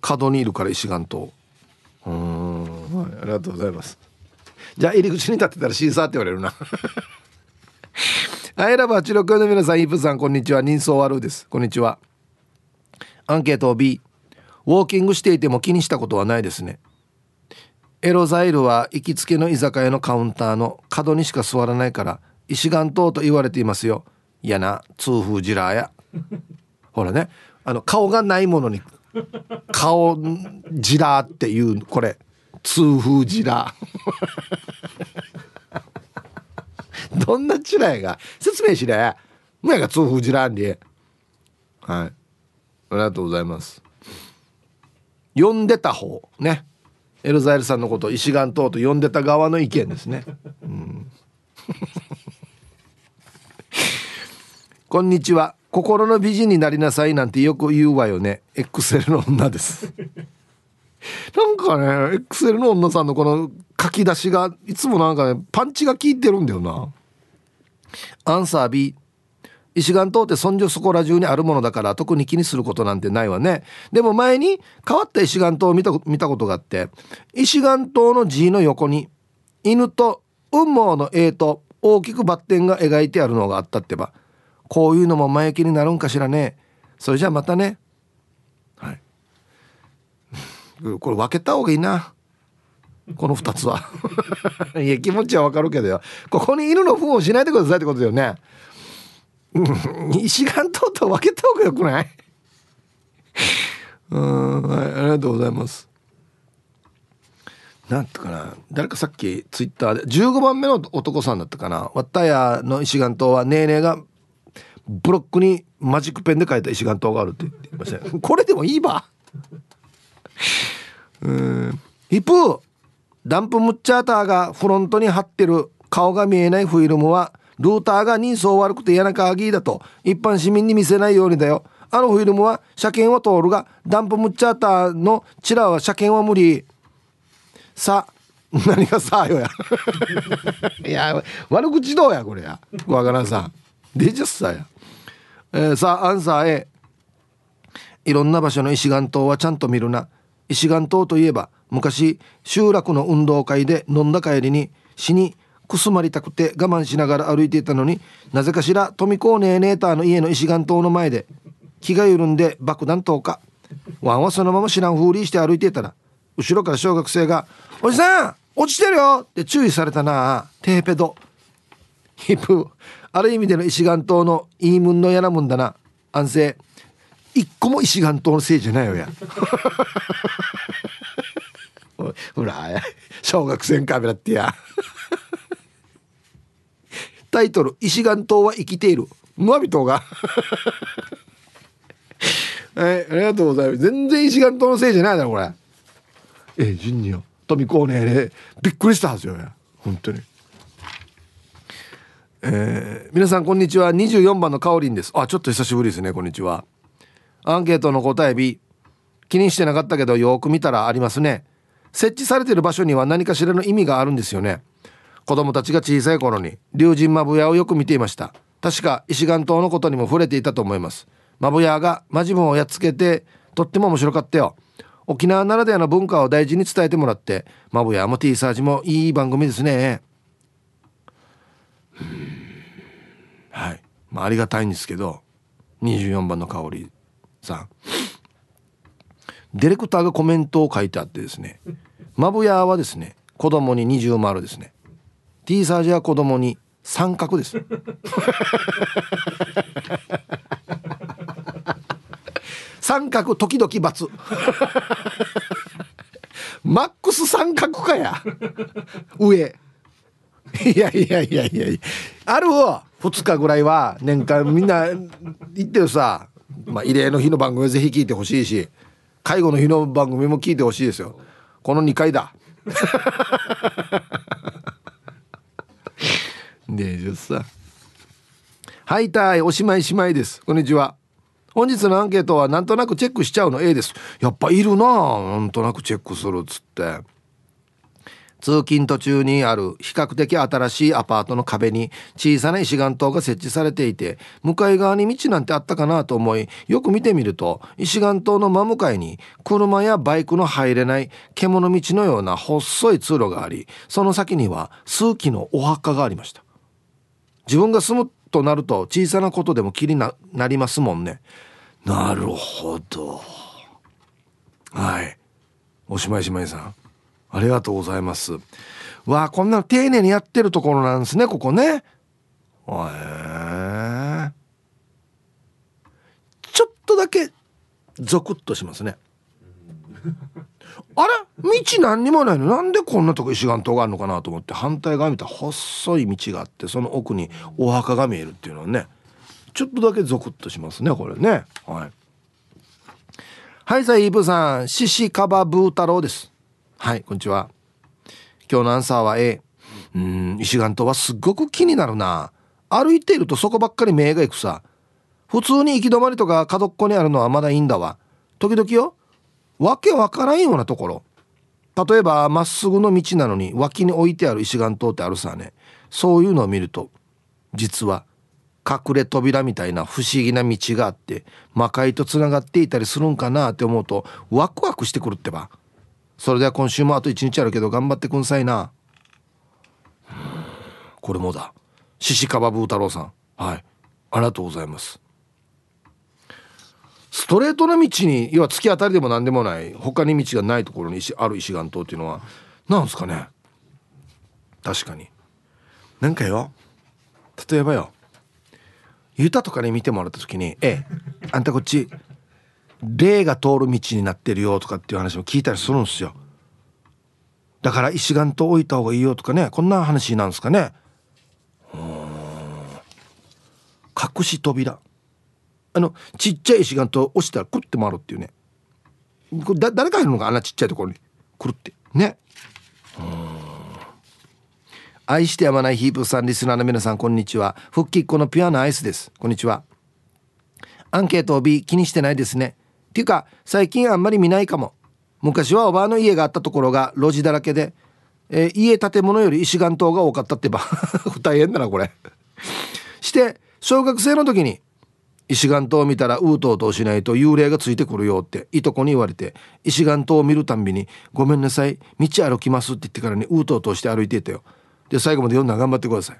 角にいるから石岩島。うん。はいありがとうございます。じゃあ入り口に立ってたらシーサーって言われるな。ア イラバーチロクの皆さんイープさんこんにちは。人相悪です。こんにちは。アンケートを B ウォーキングしていても気にしたことはないですね。エロザイルは行きつけの居酒屋のカウンターの角にしか座らないから石岩島と言われていますよ。嫌な痛風ジラーや。ほらねあの顔がないものに顔ジラーっていうこれ。痛風ジラー。どんなチラやが？説明しれむやが痛風ジラーんではい。ありがとうございます。呼んでた方。ね。エルザエルさんのことを石岩島と呼んでた側の意見ですね、うん、こんにちは。心の美人になりなさいなんてよく言うわよね。エクセルの女です。なんかねエクセルの女さんのこの書き出しがいつもなんかねパンチが効いてるんだよな。アンサー B 石岩島ってそんじょそこら中にあるものだから特に気にすることなんてないわね。でも前に変わった石岩島を見た見たことがあって石岩島の字の横に犬と雲母の絵と大きくバッテンが描いてあるのがあったってばこういうのも前置きになるんかしらね。それじゃあまたね。はい。これ分けた方がいいな。この2つは。いや気持ちはわかるけどよ。ここに犬の糞をしないでくださいってことだよね。石岩島と分けた方がよくない？うん。はいありがとうございます。なんとかな。誰かさっきツイッターで15番目の男さんだったかな「わったやの石岩島はねえねえがブロックにマジックペンで書いた石岩島がある」って言ってましたこれでもいいば。うん。ヒプーダンプムッチャーターがフロントに貼ってる顔が見えないフィルムはルーターが人相悪くて嫌な鍵だと一般市民に見せないようにだよ。あのフィルムは車検は通るがダンプムッチャーターのチラは車検は無理。さ何がさあよや。いや悪口どうやこれや。わからんさ。んでじゃさや、えー、さあアンサー A いろんな場所の石岩島はちゃんと見るな。石岩島といえば昔集落の運動会で飲んだ帰りに死にくすまりたくて我慢しながら歩いていたのになぜかしら富子ネーネーターの家の石岩島の前で気が緩んで爆弾投下。ワンはそのまま知らんふうりして歩いていたら後ろから小学生が「おじさん落ちてるよ!」って注意されたな。テーペド。ヒップ。ある意味での石岩島のいいもんのやなもんだな。安静。一個も石岩島のせいじゃないよや。ほら小学生カメラってや。タイトル「石岩島は生きている」ムアビ島が。はいありがとうございます。全然石岩島のせいじゃないだろこれ。ええ人によ富子ねねびっくりしたはずよや。本当に。えー、皆さんこんにちは。24番のかおりんです。あちょっと久しぶりですね。こんにちは。アンケートの答え B 気にしてなかったけどよく見たらありますね。設置されてる場所には何かしらの意味があるんですよね。子供たちが小さい頃に龍神マブヤをよく見ていました。確か石岩島のことにも触れていたと思います。マブヤがマジムをやっつけてとっても面白かったよ。沖縄ならではの文化を大事に伝えてもらってマブヤも T サージもいい番組ですね。まあ、ありがたいんですけど24番の香りさん。ディレクターがコメントを書いてあってですねマブヤはですね子供に二重丸ですね。T サージは子供に三角です。三角時々×マックス三角かや。上。いやいやいやいやあるわ。2日ぐらいは。年間みんな行ってるさ、まあ、慰霊の日の番組ぜひ聞いてほしいし介護の日の番組も聞いてほしいですよ。この2回だ。でじゃさはいたいおしまいしまいです。こんにちは。本日のアンケートはなんとなくチェックしちゃうの A です。やっぱいるななんとなくチェックするっつって。通勤途中にある比較的新しいアパートの壁に小さな石岩塔が設置されていて向かい側に道なんてあったかなと思いよく見てみると石岩塔の真向かいに車やバイクの入れない獣道のような細い通路がありその先には数基のお墓がありました。自分が住むとなると小さなことでも気になりますもんね。なるほど。はい。おしまいしまいさん。ありがとうございます。わあこんな丁寧にやってるところなんですねここね。へえ。ちょっとだけゾクッとしますね。あれ？道何にもないの？なんでこんなとこ石岩島があるのかなと思って反対側見たら細い道があってその奥にお墓が見えるっていうのはねちょっとだけゾクッとしますねこれね。はい。はいさあイーブさん。シシカバブー太郎ですはいこんにちは。今日のアンサーは A うん石岩島はすっごく気になるな。歩いているとそこばっかり目が行くさ。普通に行き止まりとか角っこにあるのはまだいいんだわ。時々よわけわからんようなところ。例えばまっすぐの道なのに脇に置いてある石岩島ってあるさね。そういうのを見ると実は隠れ扉みたいな不思議な道があって魔界とつながっていたりするんかなって思うとワクワクしてくるってば。それでは今週もあと1日あるけど頑張ってくんさいな。これもだ。獅子かばぶ太郎さん。はい。ありがとうございます。ストレートな道に要は突き当たりでも何でもない他に道がないところにある石岩島っていうのは何ですかね？確かに。なんかよ。例えばよ。ユタとかに見てもらった時に「ええあんたこっち霊が通る道になってるよとかっていう話も聞いたりするんですよ。だから石岩と置いた方がいいよとかねこんな話なんですかね。隠し扉。あのちっちゃい石岩と押したらクッて回るっていうね。だ誰かいるのかあんなちっちゃいところに。くるって。ね。愛してやまないヒープさんリスナーの皆さんこんにちは。復帰っ子のピュアなアイスです。こんにちは。アンケートを B 気にしてないですね。っていうか最近あんまり見ないかも。昔はおばあの家があったところが路地だらけで、えー、家建物より石岩島が多かったってば。大変だなこれ。して小学生の時に石岩島を見たらうとうとしないと幽霊がついてくるよっていとこに言われて石岩島を見るたんびに「ごめんなさい道歩きます」って言ってからにうとうとして歩いていたよ。で最後まで読んだ頑張ってください。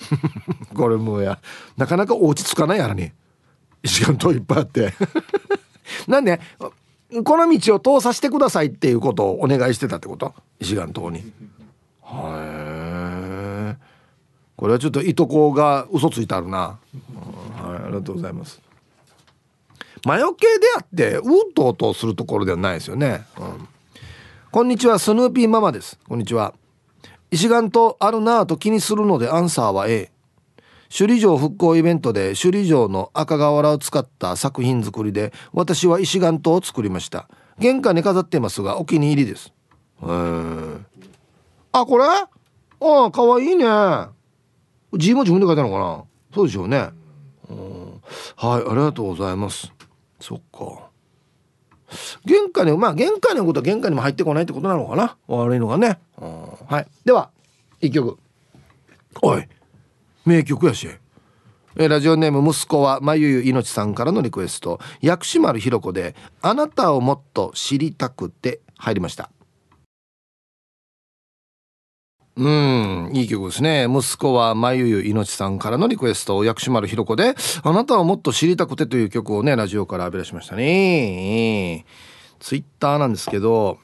これもうやなかなか落ち着かないやらに石岩島いっぱいあって。なんでこの道を通させてくださいっていうことをお願いしてたってこと？石岩島に。へえ。これはちょっといとこが嘘ついてあるな。はい、ありがとうございます。魔除けであってうとうとするところではないですよね。うん、こんにちはスヌーピーママです。こんにちは。石岩島あるなぁと気にするのでアンサーは A。首里城復興イベントで首里城の赤瓦を使った作品作りで私は石岩島を作りました。玄関に飾ってますがお気に入りです。うんあこれ？ああかわいいね。字も自分で書いたのかな？そうでしょうね。うん。はいありがとうございます。そっか。玄関にまあ玄関にことは玄関にも入ってこないってことなのかな？悪いのがね。はい。では一曲。おい名曲やし。えラジオネーム息子はまゆゆいのちさんからのリクエスト。薬師丸ひろ子で「あなたをもっと知りたくて」入りました。うんいい曲ですね。息子はまゆゆいのちさんからのリクエスト。薬師丸ひろ子で「あなたはもっと知りたくて」という曲をねラジオから浴び出しましたね。ツイッターなんですけど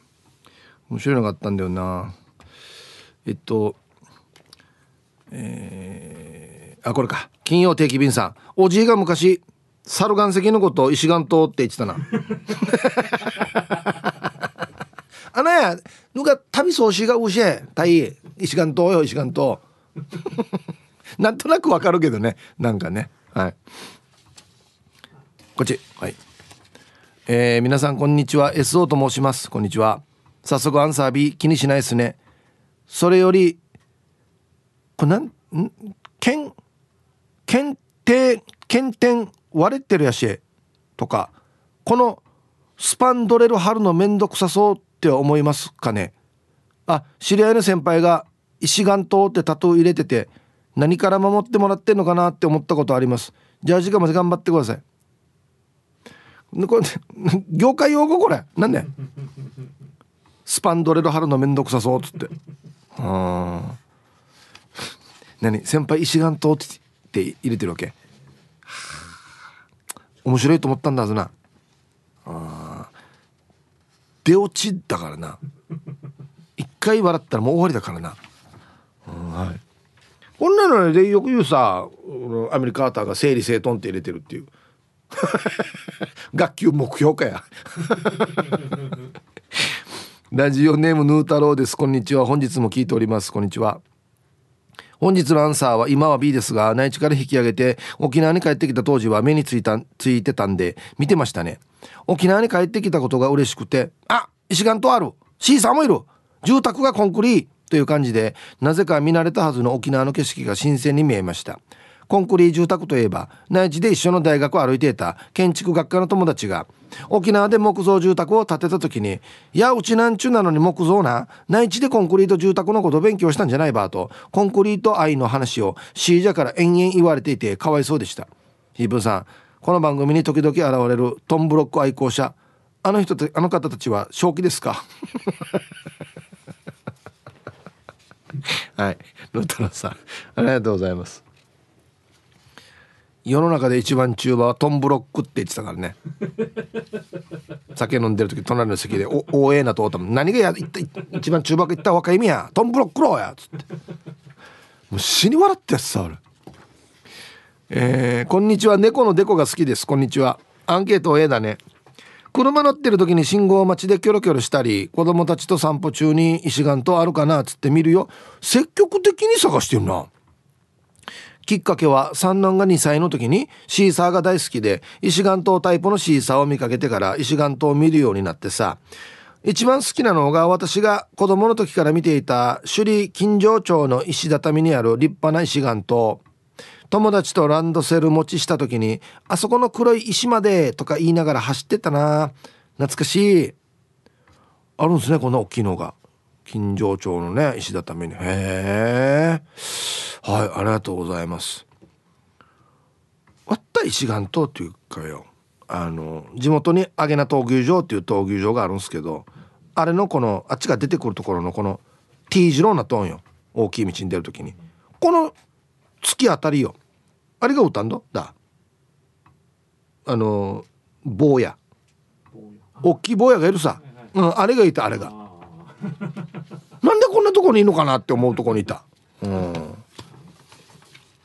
面白いのがあったんだよな。えっとえー、あこれか。金曜定期便さん。おじいが昔猿岩石のことを石岩島って言ってたな。あのやぬが旅そうしがうしえたい石岩島よ石岩島 なんとなくわかるけどね。なんかね。はい。こっち。はい。えー、皆さんこんにちは。SO と申します。こんにちは。早速アンサー B 気にしないですね。それよりこれなんん？検検定検点割れてるやしとかこのスパンドレル貼るのめんどくさそうって思いますかね？あ知り合いの先輩が石岩島ってタトゥー入れてて何から守ってもらってんのかなって思ったことあります。じゃあ時間まで頑張ってください。これ 業界用語？これ。なんで？スパンドレル貼るのめんどくさそうっつって。うん何先輩石岩島って入れてるわけ？面白いと思ったんだはずな。あ出落ちだからな。一回笑ったらもう終わりだからな、はい、こんなのでよく言うさアメリカーターが整理整頓って入れてるっていう。学級目標かや。ラジオネームヌー太郎です。こんにちは。本日も聞いております。こんにちは。本日のアンサーは今は B ですが内地から引き上げて沖縄に帰ってきた当時は目についたついてたんで見てましたね。沖縄に帰ってきたことが嬉しくてあ石岩とある。C さんもいる。住宅がコンクリートという感じでなぜか見慣れたはずの沖縄の景色が新鮮に見えました。コンクリ住宅といえば内地で一緒の大学を歩いていた建築学科の友達が沖縄で木造住宅を建てた時に「いやうちなんちゅうなのに木造な内地でコンクリート住宅のこと勉強したんじゃないば」とコンクリート愛の話をシージャから延々言われていてかわいそうでした。ヒープさんこの番組に時々現れるトンブロック愛好者あの人あの方たちは正気ですか？はい。ロ太郎さんありがとうございます。世の中で一番中馬はトンブロックって言ってたからね。酒飲んでる時隣の席で「おおええな」と思った何がや一番中馬が言った若い意味や。トンブロックローや」っつって。もう死に笑ってやつさ俺。えー、こんにちは。猫のデコが好きです。こんにちは。アンケートええだね。車乗ってる時に信号待ちでキョロキョロしたり子供たちと散歩中に石岩とあるかなっつって見るよ。積極的に探してるなきっかけは三男が2歳の時にシーサーが大好きで石岩島タイプのシーサーを見かけてから石岩島を見るようになってさ。一番好きなのが私が子供の時から見ていた首里金城町の石畳にある立派な石岩島。友達とランドセル持ちした時に「あそこの黒い石まで」とか言いながら走ってたな。懐かしい。あるんですねこんな大きいのが。金城町のね石畳にへえ。はいありがとうございます。わった石岩島っていうかよ。あの地元に揚げな闘牛場っていう闘牛場があるんですけどあれのこのあっちが出てくるところのこの T 字路になっとんよ。大きい道に出る時に。この月あたりよ。あれが歌んだだ。あの坊や。大きい坊やがいるさ、うん、あれがいたあれがなんでこんなとこにいるのかなって思うとこにいた。うん。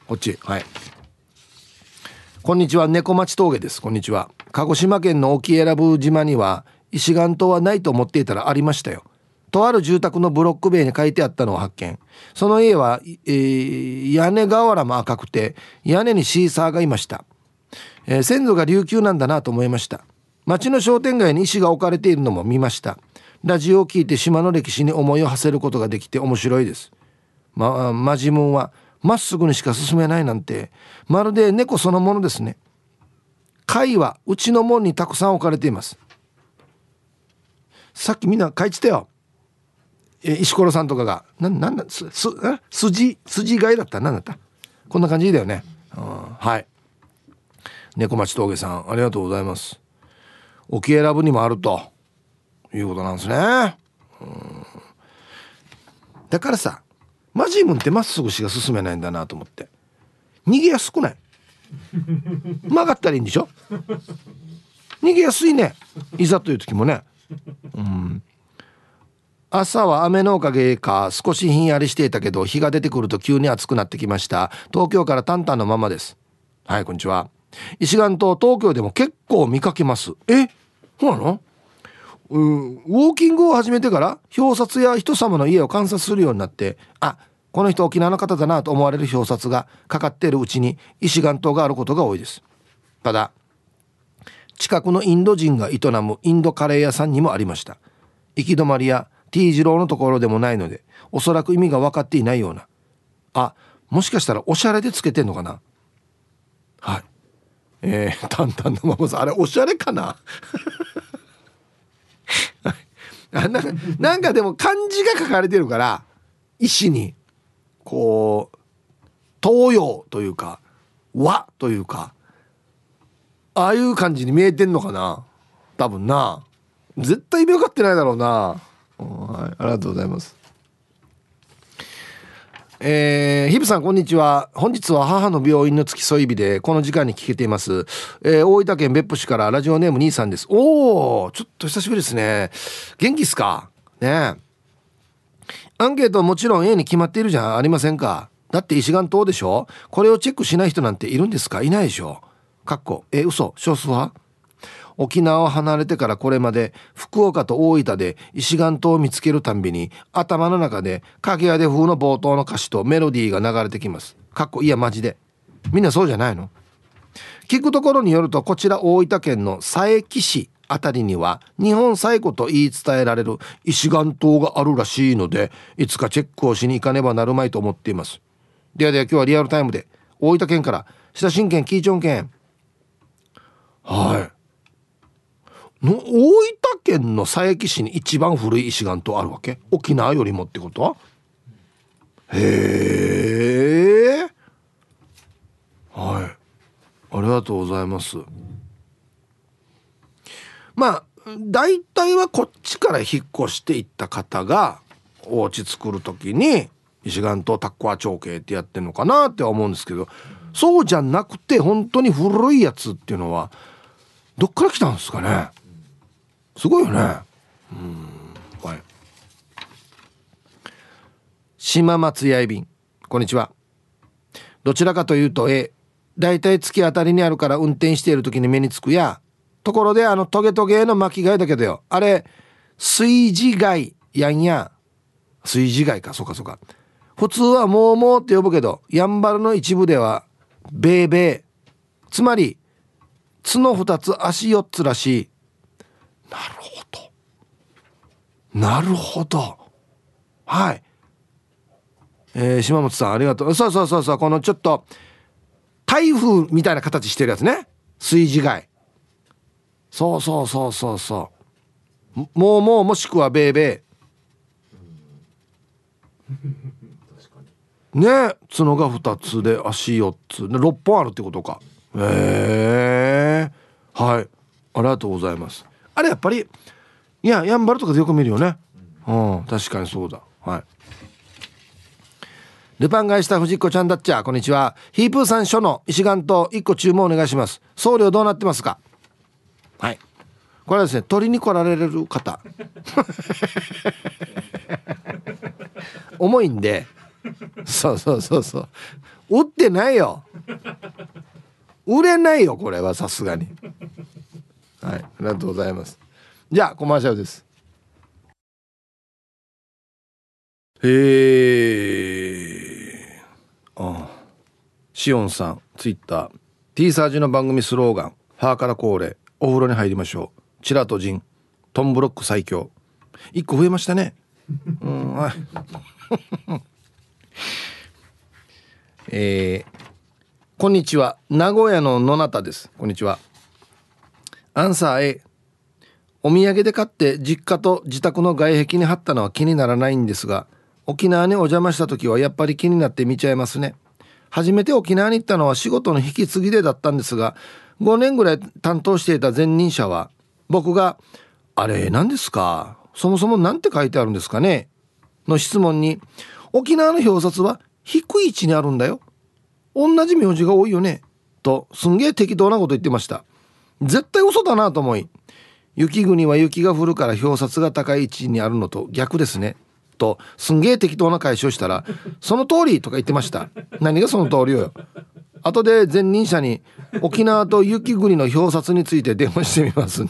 こっちはい。こんにちは猫町峠です。こんにちは。鹿児島県の沖永良部島には石岩島はないと思っていたらありましたよ。とある住宅のブロック塀に書いてあったのを発見。その家は、えー、屋根瓦も赤くて屋根にシーサーがいました、えー、先祖が琉球なんだなと思いました。町の商店街に石が置かれているのも見ました。ラジオを聞いて島の歴史に思いを馳せることができて面白いです。まマジムンはまっすぐにしか進めないなんてまるで猫そのものですね。貝はうちの門にたくさん置かれています。さっきみんな書いてたよ。え石ころさんとかがななんだすす筋筋貝だった？何だった？こんな感じだよね、うん、はい。猫町峠さんありがとうございます。沖永良部にもあると。いうことなんですね、だからさマジムンってまっすぐしか進めないんだなと思って。逃げやすくない？曲がったらいいんでしょ？逃げやすいね。いざという時もね。うん。朝は雨のおかげか少しひんやりしていたけど日が出てくると急に暑くなってきました。東京からタンタンのままです。はいこんにちは。石岩島東京でも結構見かけます。え？そうなの？うん。ウォーキングを始めてから表札や人様の家を観察するようになってあこの人沖縄の方だなと思われる表札がかかっているうちに石岩島があることが多いです。ただ近くのインド人が営むインドカレー屋さんにもありました。行き止まりや T 字路のところでもないのでおそらく意味が分かっていないような。あもしかしたらおしゃれでつけてんのかな？はい。えー、タンタンのママさんあれおしゃれかな？あななんかでも漢字が書かれてるから石にこう東洋というか和というかああいう感じに見えてんのかな多分な絶対意味分かってないだろうなはい、ありがとうございます。えー、ヒブさんこんにちは。本日は母の病院の付き添い日でこの時間に聞けています、えー、大分県別府市からラジオネーム兄さんです。おおちょっと久しぶりですね。元気っすか？ね。アンケートもちろん A に決まっているじゃありませんか？だって石岩島でしょ？これをチェックしない人なんているんですか？いないでしょ？かっこ。え嘘。少数派？沖縄を離れてからこれまで福岡と大分で石岩島を見つけるたんびに頭の中で影屋で風の冒頭の歌詞とメロディーが流れてきます。かっこいやマジで。みんなそうじゃないの？聞くところによるとこちら大分県の佐伯市あたりには日本最古と言い伝えられる石岩島があるらしいのでいつかチェックをしに行かねばなるまいと思っています。ではでは今日はリアルタイムで大分県から下新県キーチョン県はい。大分県の佐伯市に一番古い石岩島あるわけ？沖縄よりもってことへえはい。ありがとうございます。まあ大体はこっちから引っ越していった方がお家作る時に石岩島タッコア長慶ってやってんのかなって思うんですけどそうじゃなくて本当に古いやつっていうのはどっから来たんですかね？すごいよね。うん。はい。島松やいびん。こんにちは。どちらかというと A だいたい月当たりにあるから運転している時に目につくやところであのトゲトゲの巻き貝だけどよ。あれ炊事貝やんや。炊事貝か。そうかそうか。普通はもうもうって呼ぶけどやんばるの一部ではベーベー。つまり角2つ足4つらしいなるほど。なるほど。はい。えー、島本さんありがとう。そうそうそうそうこのちょっと台風みたいな形してるやつね。炊事貝そうそうそうそうそう。もうもうもしくはベーベー。ね。角が2つで足4つ。で6本あるってことか。へえはい。ありがとうございますあれやっぱりいややんばるとかでよく見るよね。うん確かにそうだ。はい。ルパン返した藤子ちゃんだっちゃ。こんにちは。ヒープーさん書の石岩と1個注文お願いします。送料どうなってますか？はい。これはですね取りに来られる方。重いんで。そうそうそうそう。売ってないよ。売れないよこれはさすがに。はい。ありがとうございます。じゃあコマーシャルです。へえあシオンさんツイッター。T サージの番組スローガン「ハーから恒例お風呂に入りましょう」「チラとジン。トンブロック最強」一個増えましたね。うんはい。えー、こんにちは。名古屋の野中です。こんにちは。アンサー A. お土産で買って実家と自宅の外壁に貼ったのは気にならないんですが沖縄にお邪魔した時はやっぱり気になって見ちゃいますね。初めて沖縄に行ったのは仕事の引き継ぎでだったんですが5年ぐらい担当していた前任者は僕が「あれ何ですかそもそも何て書いてあるんですかね?」の質問に沖縄の表札は低い位置にあるんだよ。同じ名字が多いよね。とすんげえ適当なこと言ってました。絶対嘘だなと思い雪国は雪が降るから表札が高い位置にあるのと逆ですね。とすんげえ適当な解消したら「その通り!」とか言ってました。何がその通りよ。後で前任者に沖縄と雪国の表札について電話してみます。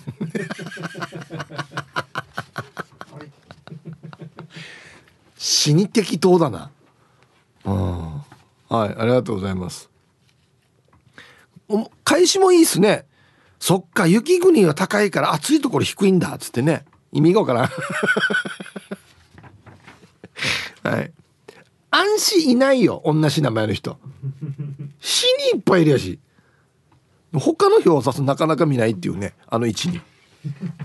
死に適当だな。うん。はいありがとうございます。返しもいいっすね。そっか雪国は高いから暑いところ低いんだっつってね。意味がわからん。はい。安心いないよ同じ名前の人。死にいっぱいいるやし。他の表札なかなか見ないっていうねあの位置に。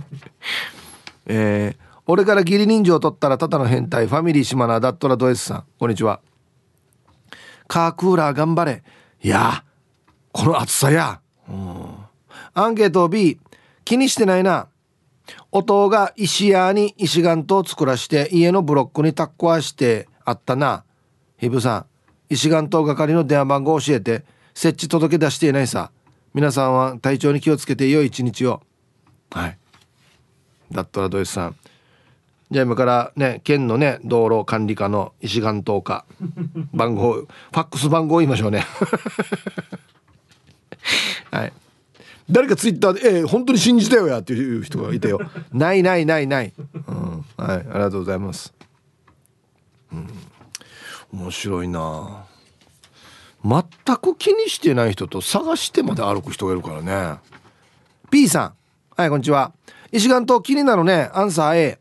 えー、俺から義理人情を取ったらただの変態ファミリー島名ダットラドエスさん。こんにちは。カークーラー頑張れ。いやこの暑さや。アンケート B 気にしてないな。弟が石屋に石岩と作らして家のブロックにタッコアしてあったな。ヒブさん石岩と係の電話番号教えて設置届け出していないさ。皆さんは体調に気をつけて良い一日を。はい。だったらドイツさんじゃあ今からね県のね道路管理課の石岩等課番号ファックス番号言いましょうね。はい。誰かツイッターで「えー、本当に信じたよや」っていう人がいたよ。ないないないない、うん、はいありがとうございます。うん。面白いな。全く気にしてない人と探してまで歩く人がいるからね。P さん。はいこんにちは。石岩島気になるね。アンサー A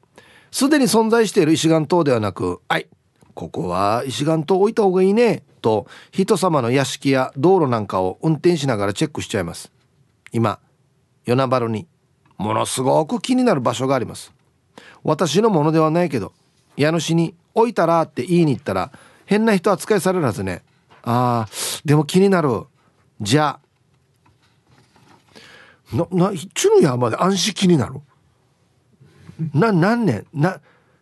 すでに存在している石岩島ではなくはい。ここは石岩島置いた方がいいね。と人様の屋敷や道路なんかを運転しながらチェックしちゃいます今与那原にものすごく気になる場所があります。私のものではないけど家主に置いたらって言いに行ったら変な人扱いされるはずね。あーでも気になる。じゃあなな一の山で安心気になる？な何年な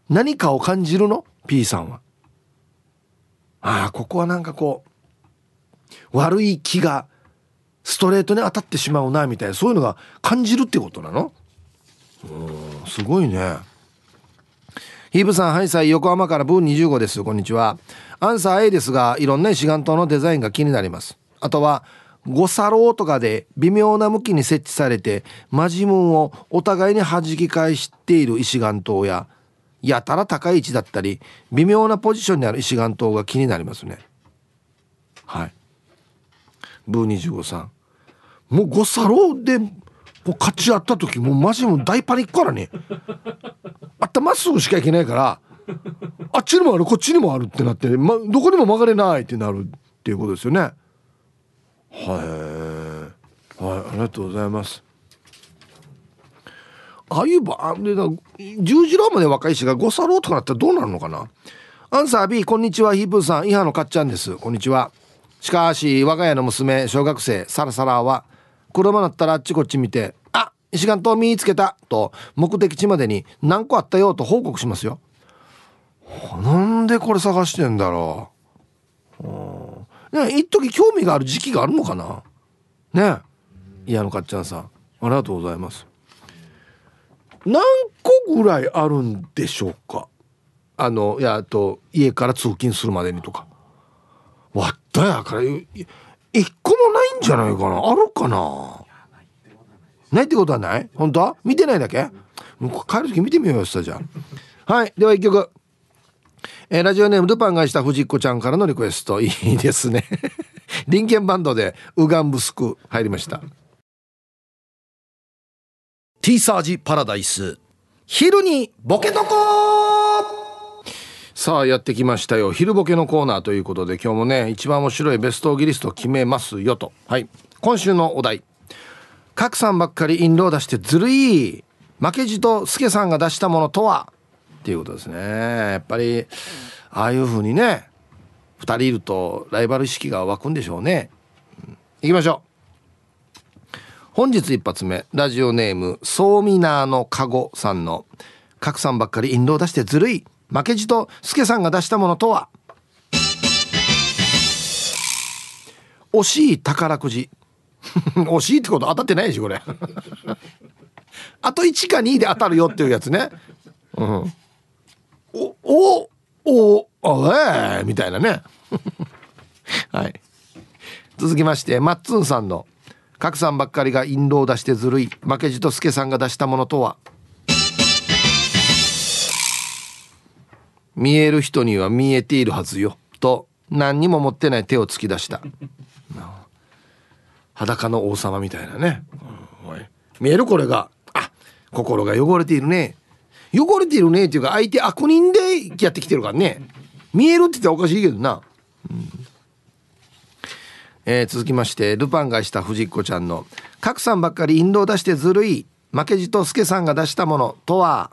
何かを感じるの？P さんは。ああここはなんかこう悪い気がストレートに当たってしまうなみたいなそういうのが感じるってことなの？うんすごいね。ヒーブさんハイサイ横浜からブーン25です。こんにちは。アンサー A ですがいろんな石岩島のデザインが気になります。あとは五サローとかで微妙な向きに設置されてマジムンをお互いに弾き返している石岩島ややたら高い位置だったり微妙なポジションにある石岩島が気になりますね。はい。ブー25さん。もう5サローでもう勝ち合った時もうマジもう大パニックからね。あったまっすぐしか行けないからあっちにもあるこっちにもあるってなって、ま、どこにも曲がれないってなるっていうことですよね。はい。はいありがとうございます。ああいう場で十字路まで若いしが5サローとかなったらどうなるのかな。アンサー B こんにちはヒープーさん。イハのかっちゃんです。こんにちは。しかし我が家の娘小学生サラサラは車乗ったらあっちこっち見て「あ石岩島見つけた!」と目的地までに何個あったよと報告しますよ。なんでこれ探してんだろう。ね一時興味がある時期があるのかなねいやのかっちゃんさんありがとうございます。何個ぐらいあるんでしょうかあのいやと家から通勤するまでにとか。わったやから一個もないんじゃないかな。あるかな。ないってことはない？本当は？見てないだけ？帰る時見てみようよじゃあはい。では一曲。えー、ラジオネームルパンがした藤子ちゃんからのリクエスト。いいですね。リンケンバンドでウガンブスク入りました。ティーサージパラダイス。昼にボケとこさあやってきましたよ。昼ボケのコーナーということで今日もね一番面白いベストギリスト決めますよと。はい。今週のお題。賀来さんばっかり印籠出してずるい負けじと助さんが出したものとは？っていうことですね。やっぱりああいう風にね2人いるとライバル意識が湧くんでしょうね、うん、いきましょう。本日一発目。ラジオネームソーミナーのカゴさんの「賀来さんばっかり印籠出してずるい。負けじと助さんが出したものとは？惜しい宝くじ。惜しいってこと当たってないでしょこれ。あと1か2で当たるよっていうやつね。うん。おおおおえー、みたいなね。はい。続きましてマッツンさんの「賀来さんばっかりが印籠を出してずるい。負けじと助さんが出したものとは?」見える人には見えているはずよ。と何にも持ってない手を突き出した。裸の王様みたいなね、うん、見えるこれが。あ心が汚れているね。汚れているねっていうか相手悪人でやってきてるからね。見えるって言ったらおかしいけどな、うん。えー、続きましてルパンがした藤子ちゃんの「賀来さんばっかり引導出してずるい。負けじと助さんが出したものとは?」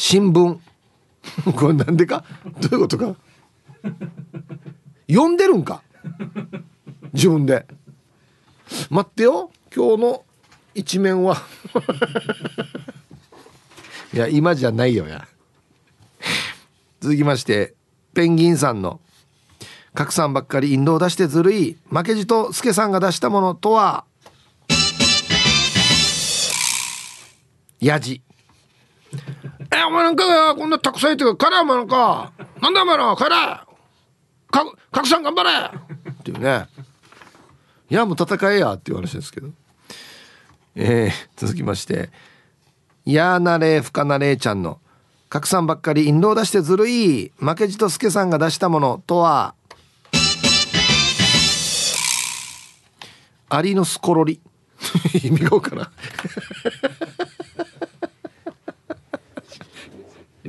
新聞。これなんでか？どういうことか？読んでるんか？自分で。待ってよ。今日の一面は。いや今じゃないよや。続きましてペンギンさんの「賀来さんばっかり引導出してずるい。負けじと助さんが出したものとは」やじえお前なんかがこんなたくさんいてるからお前なんか。なんだお前の帰れ。か賀来さん頑張れ。っていうね。いやもう戦えやっていう話ですけど。えー、続きまして「いやーなれふかなれちゃんの「賀来さんばっかり印籠出してずるい。負けじと助さんが出したものとは」アリのスコロリ意味がわからん。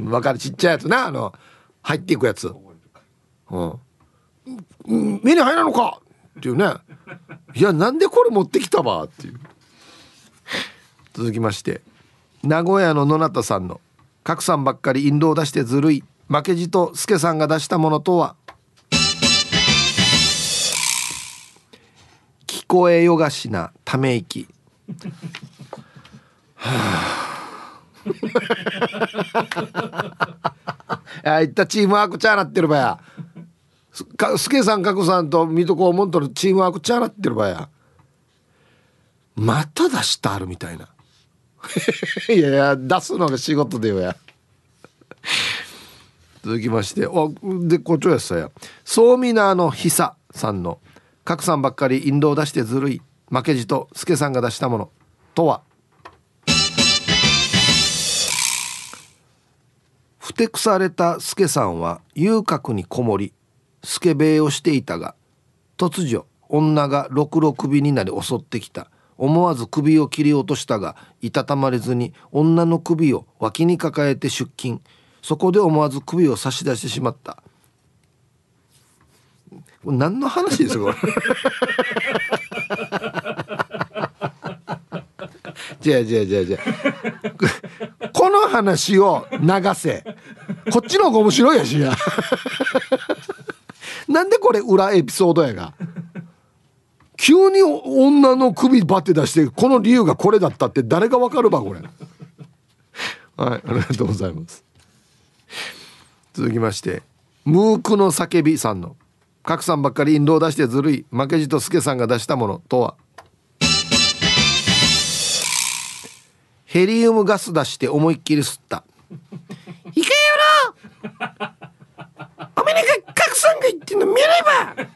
わかる。ちっちゃいやつな。あの入っていくやつ。うん。目に入らんのか。っていうね。いやなんでこれ持ってきたば。っていう。続きまして。名古屋の野中さんの「賀来さんばっかり印籠出してずるい。負けじと助さんが出したものとは?」聞こえよがしなため息。はあ。あいったチームワークちゃなってるばや。すすけさんかくさんと水戸黄門とのチームワークちゃなってるばや。また出したあるみたいな。いやいや出すのが仕事でよや。続きましておでこっちょやさや。そうみなのひささんの「賀来さんばっかり引導出してずるい。負けじと助さんが出したもの」とはてくされた助さんは遊郭にこもりスケベをしていたが突如女がろくろ首になり襲ってきた。思わず首を切り落としたがいたたまれずに女の首を脇に抱えて出勤。そこで思わず首を差し出してしまった。何の話ですか？これ。違う違う違う違う。この話を流せ。こっちの方が面白いやしや なんでこれ裏エピソードやが。急に女の首バッて出してこの理由がこれだったって誰がわかるばこれ。はいありがとうございます。続きましてムークの叫びさんの。賀来さんばっかり印籠出してずるい。負けじと助さんが出したものとは？ヘリウムガス出して思いっきり吸った「いけよなおめにか賀来さんが言ってんの見れば！え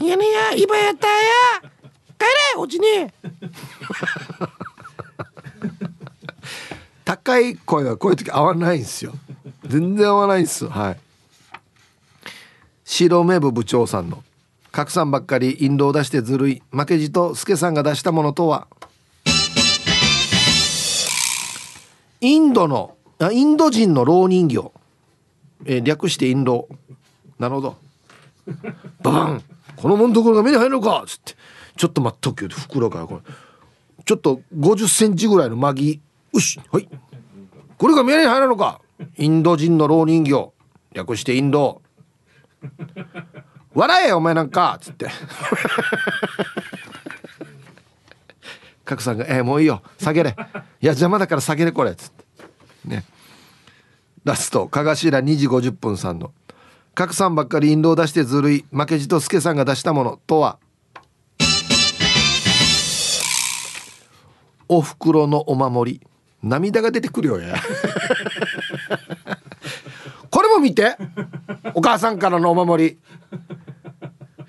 え！いやねや今やったや！帰れ！おちに高い声はこういう時合わないんですよ。全然合わないんですはい。白目部部長さんの「賀来さんばっかり印籠出してずるい。負けじと助さんが出したものとは?」インドのインド人の老人形、えー、略してインド。なるほど。ババン。このもんどころが目に入るのか。っつって。ちょっと待っとけよ袋から。これ。ちょっと50センチぐらいのマギ。よし。はい。これが目に入るのか。インド人の老人形。略してインド。笑えお前なんか」っつって。賀来さんが「えー、もういいよ下げれ。いや邪魔だから下げれこれ」っつって。ね。ラスト「かがしら2時50分さんの。賀来さんばっかり印籠出してずるい。負けじと助さんが出したものとは？おふくろのお守り。涙が出てくるよや。これも見て。お母さんからのお守り。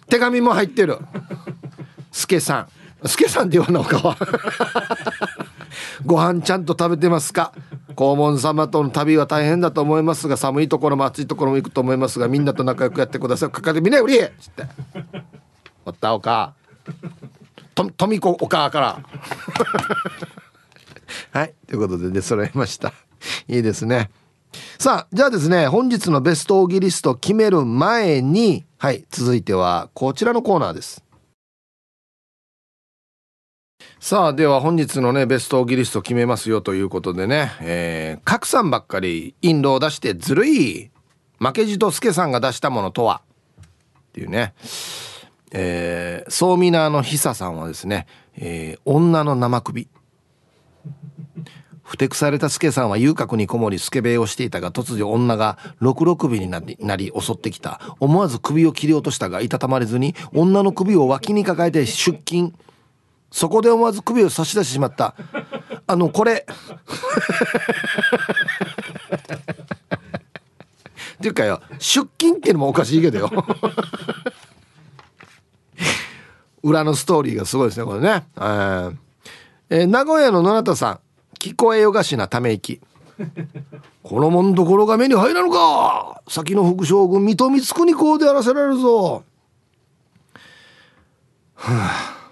手紙も入ってる。助さん。助さんって言わなおかは。ご飯ちゃんと食べてますか？黄門様との旅は大変だと思いますが寒いところも暑いところも行くと思いますがみんなと仲良くやってください。かかでみねうり！っつって。おったおか。と富子お母から。はい。ということで出揃いました。いいですね。さあじゃあですね本日のベストオーギリスト決める前にはい続いてはこちらのコーナーです。さあでは本日のねベストギリスト決めますよということでね、えー、賀来さんばっかりインドを出してずるい。負けじと助さんが出したものとは。っていうね。えー、ソーミナーの久さんはですね、えー、女の生首。ふてくされた助さんは遊郭にこもりスケベをしていたが突如女が六六首になりなり襲ってきた。思わず首を切り落としたがいたたまれずに女の首を脇に抱えて出勤。そこで思わず首を差し出してしまった。あのこれ。っていうかよ出勤っていうのもおかしいけどよ。裏のストーリーがすごいですねこれね、えー。えー、名古屋の野中さん。聞こえよがしなため息。このもんどころが目に入らぬか。先の副将軍水戸光圀公でやらせられるぞ。はあ。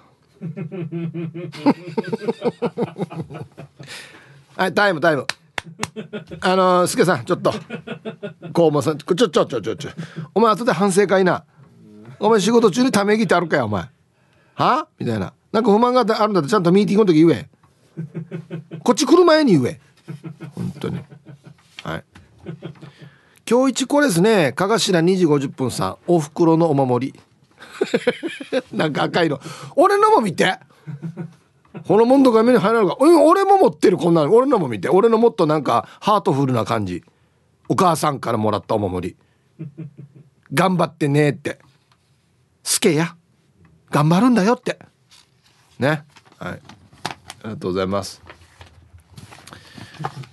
はいタイムタイム。あのすけさんちょっと。こうもさんちょちょちょちょちょ。お前後で反省会な。お前仕事中にため息ってあるかよお前。は？みたいな。なんか不満があるんだってちゃんとミーティングの時言え。こっち来る前に言え。本当に。はい。今日一これですね。かがしら2時50分さんおふくろのお守り。なんか赤いの。俺のも見て。このもんとか目に入らないか。俺も持ってるこんなの。俺のも見て。俺のもっとなんかハートフルな感じ。お母さんからもらったお守り。頑張ってねって。すけや。頑張るんだよって。ね。はい。ありがとうございます。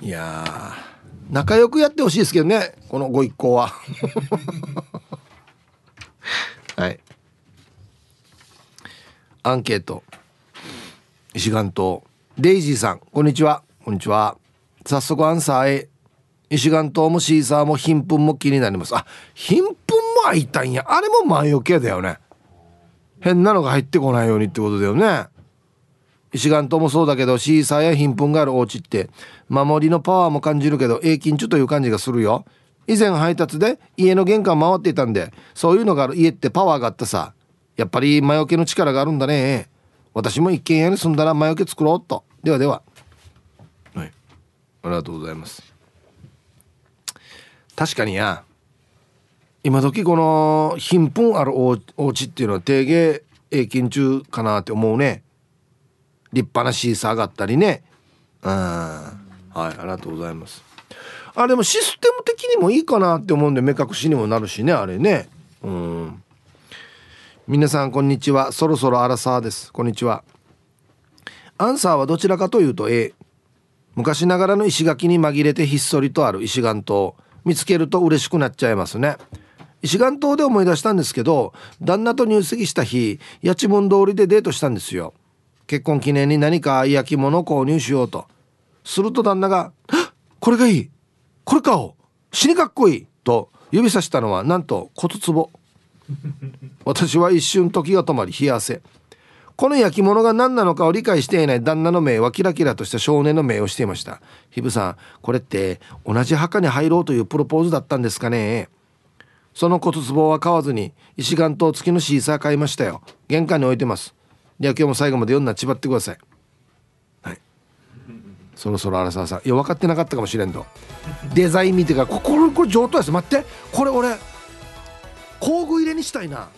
いや仲良くやってほしいですけどね。このご一行ははいアンケート。石岩島。デイジーさんこんにちは。こんにちは。早速アンサー A 石岩島もシーサーも貧困も気になります。あ貧困も開いたんや。あれも前置けだよね。変なのが入ってこないようにってことだよね。石岩島もそうだけどシーサーや貧困があるお家って守りのパワーも感じるけど永金中という感じがするよ。以前配達で家の玄関回っていたんでそういうのがある家ってパワーがあったさ。やっぱり魔除けの力があるんだね。私も一軒家に住んだら魔除け作ろうと。ではでは。はい。ありがとうございます。確かにや今時この貧困あるお家っていうのは定芸永金中かなって思うね。立派なシーサーがあったりね。うん。はいありがとうございます。あでもシステム的にもいいかなって思うんで目隠しにもなるしねあれね。うん。皆さんこんにちは。そろそろアラサーです。こんにちは。アンサーはどちらかというと A 昔ながらの石垣に紛れてひっそりとある石岩島。見つけると嬉しくなっちゃいますね。石岩島で思い出したんですけど旦那と入籍した日八千門通りでデートしたんですよ。結婚記念に何か焼き物を購入しようと。すると旦那が「これがいい。これ買おう。死にかっこいい」と指さしたのはなんと骨壺。私は一瞬時が止まり冷や汗。この焼き物が何なのかを理解していない旦那の目はキラキラとした少年の目をしていました。ひぶさんこれって同じ墓に入ろうというプロポーズだったんですかね？その骨壺は買わずに石岩と月のシーサー買いましたよ。玄関に置いてます。では今日も最後まで読んだちばってください。はい。そろそろ荒沢さん。いや分かってなかったかもしれんと。デザイン見てからこれこれ上等です。待って。これ俺工具入れにしたいな。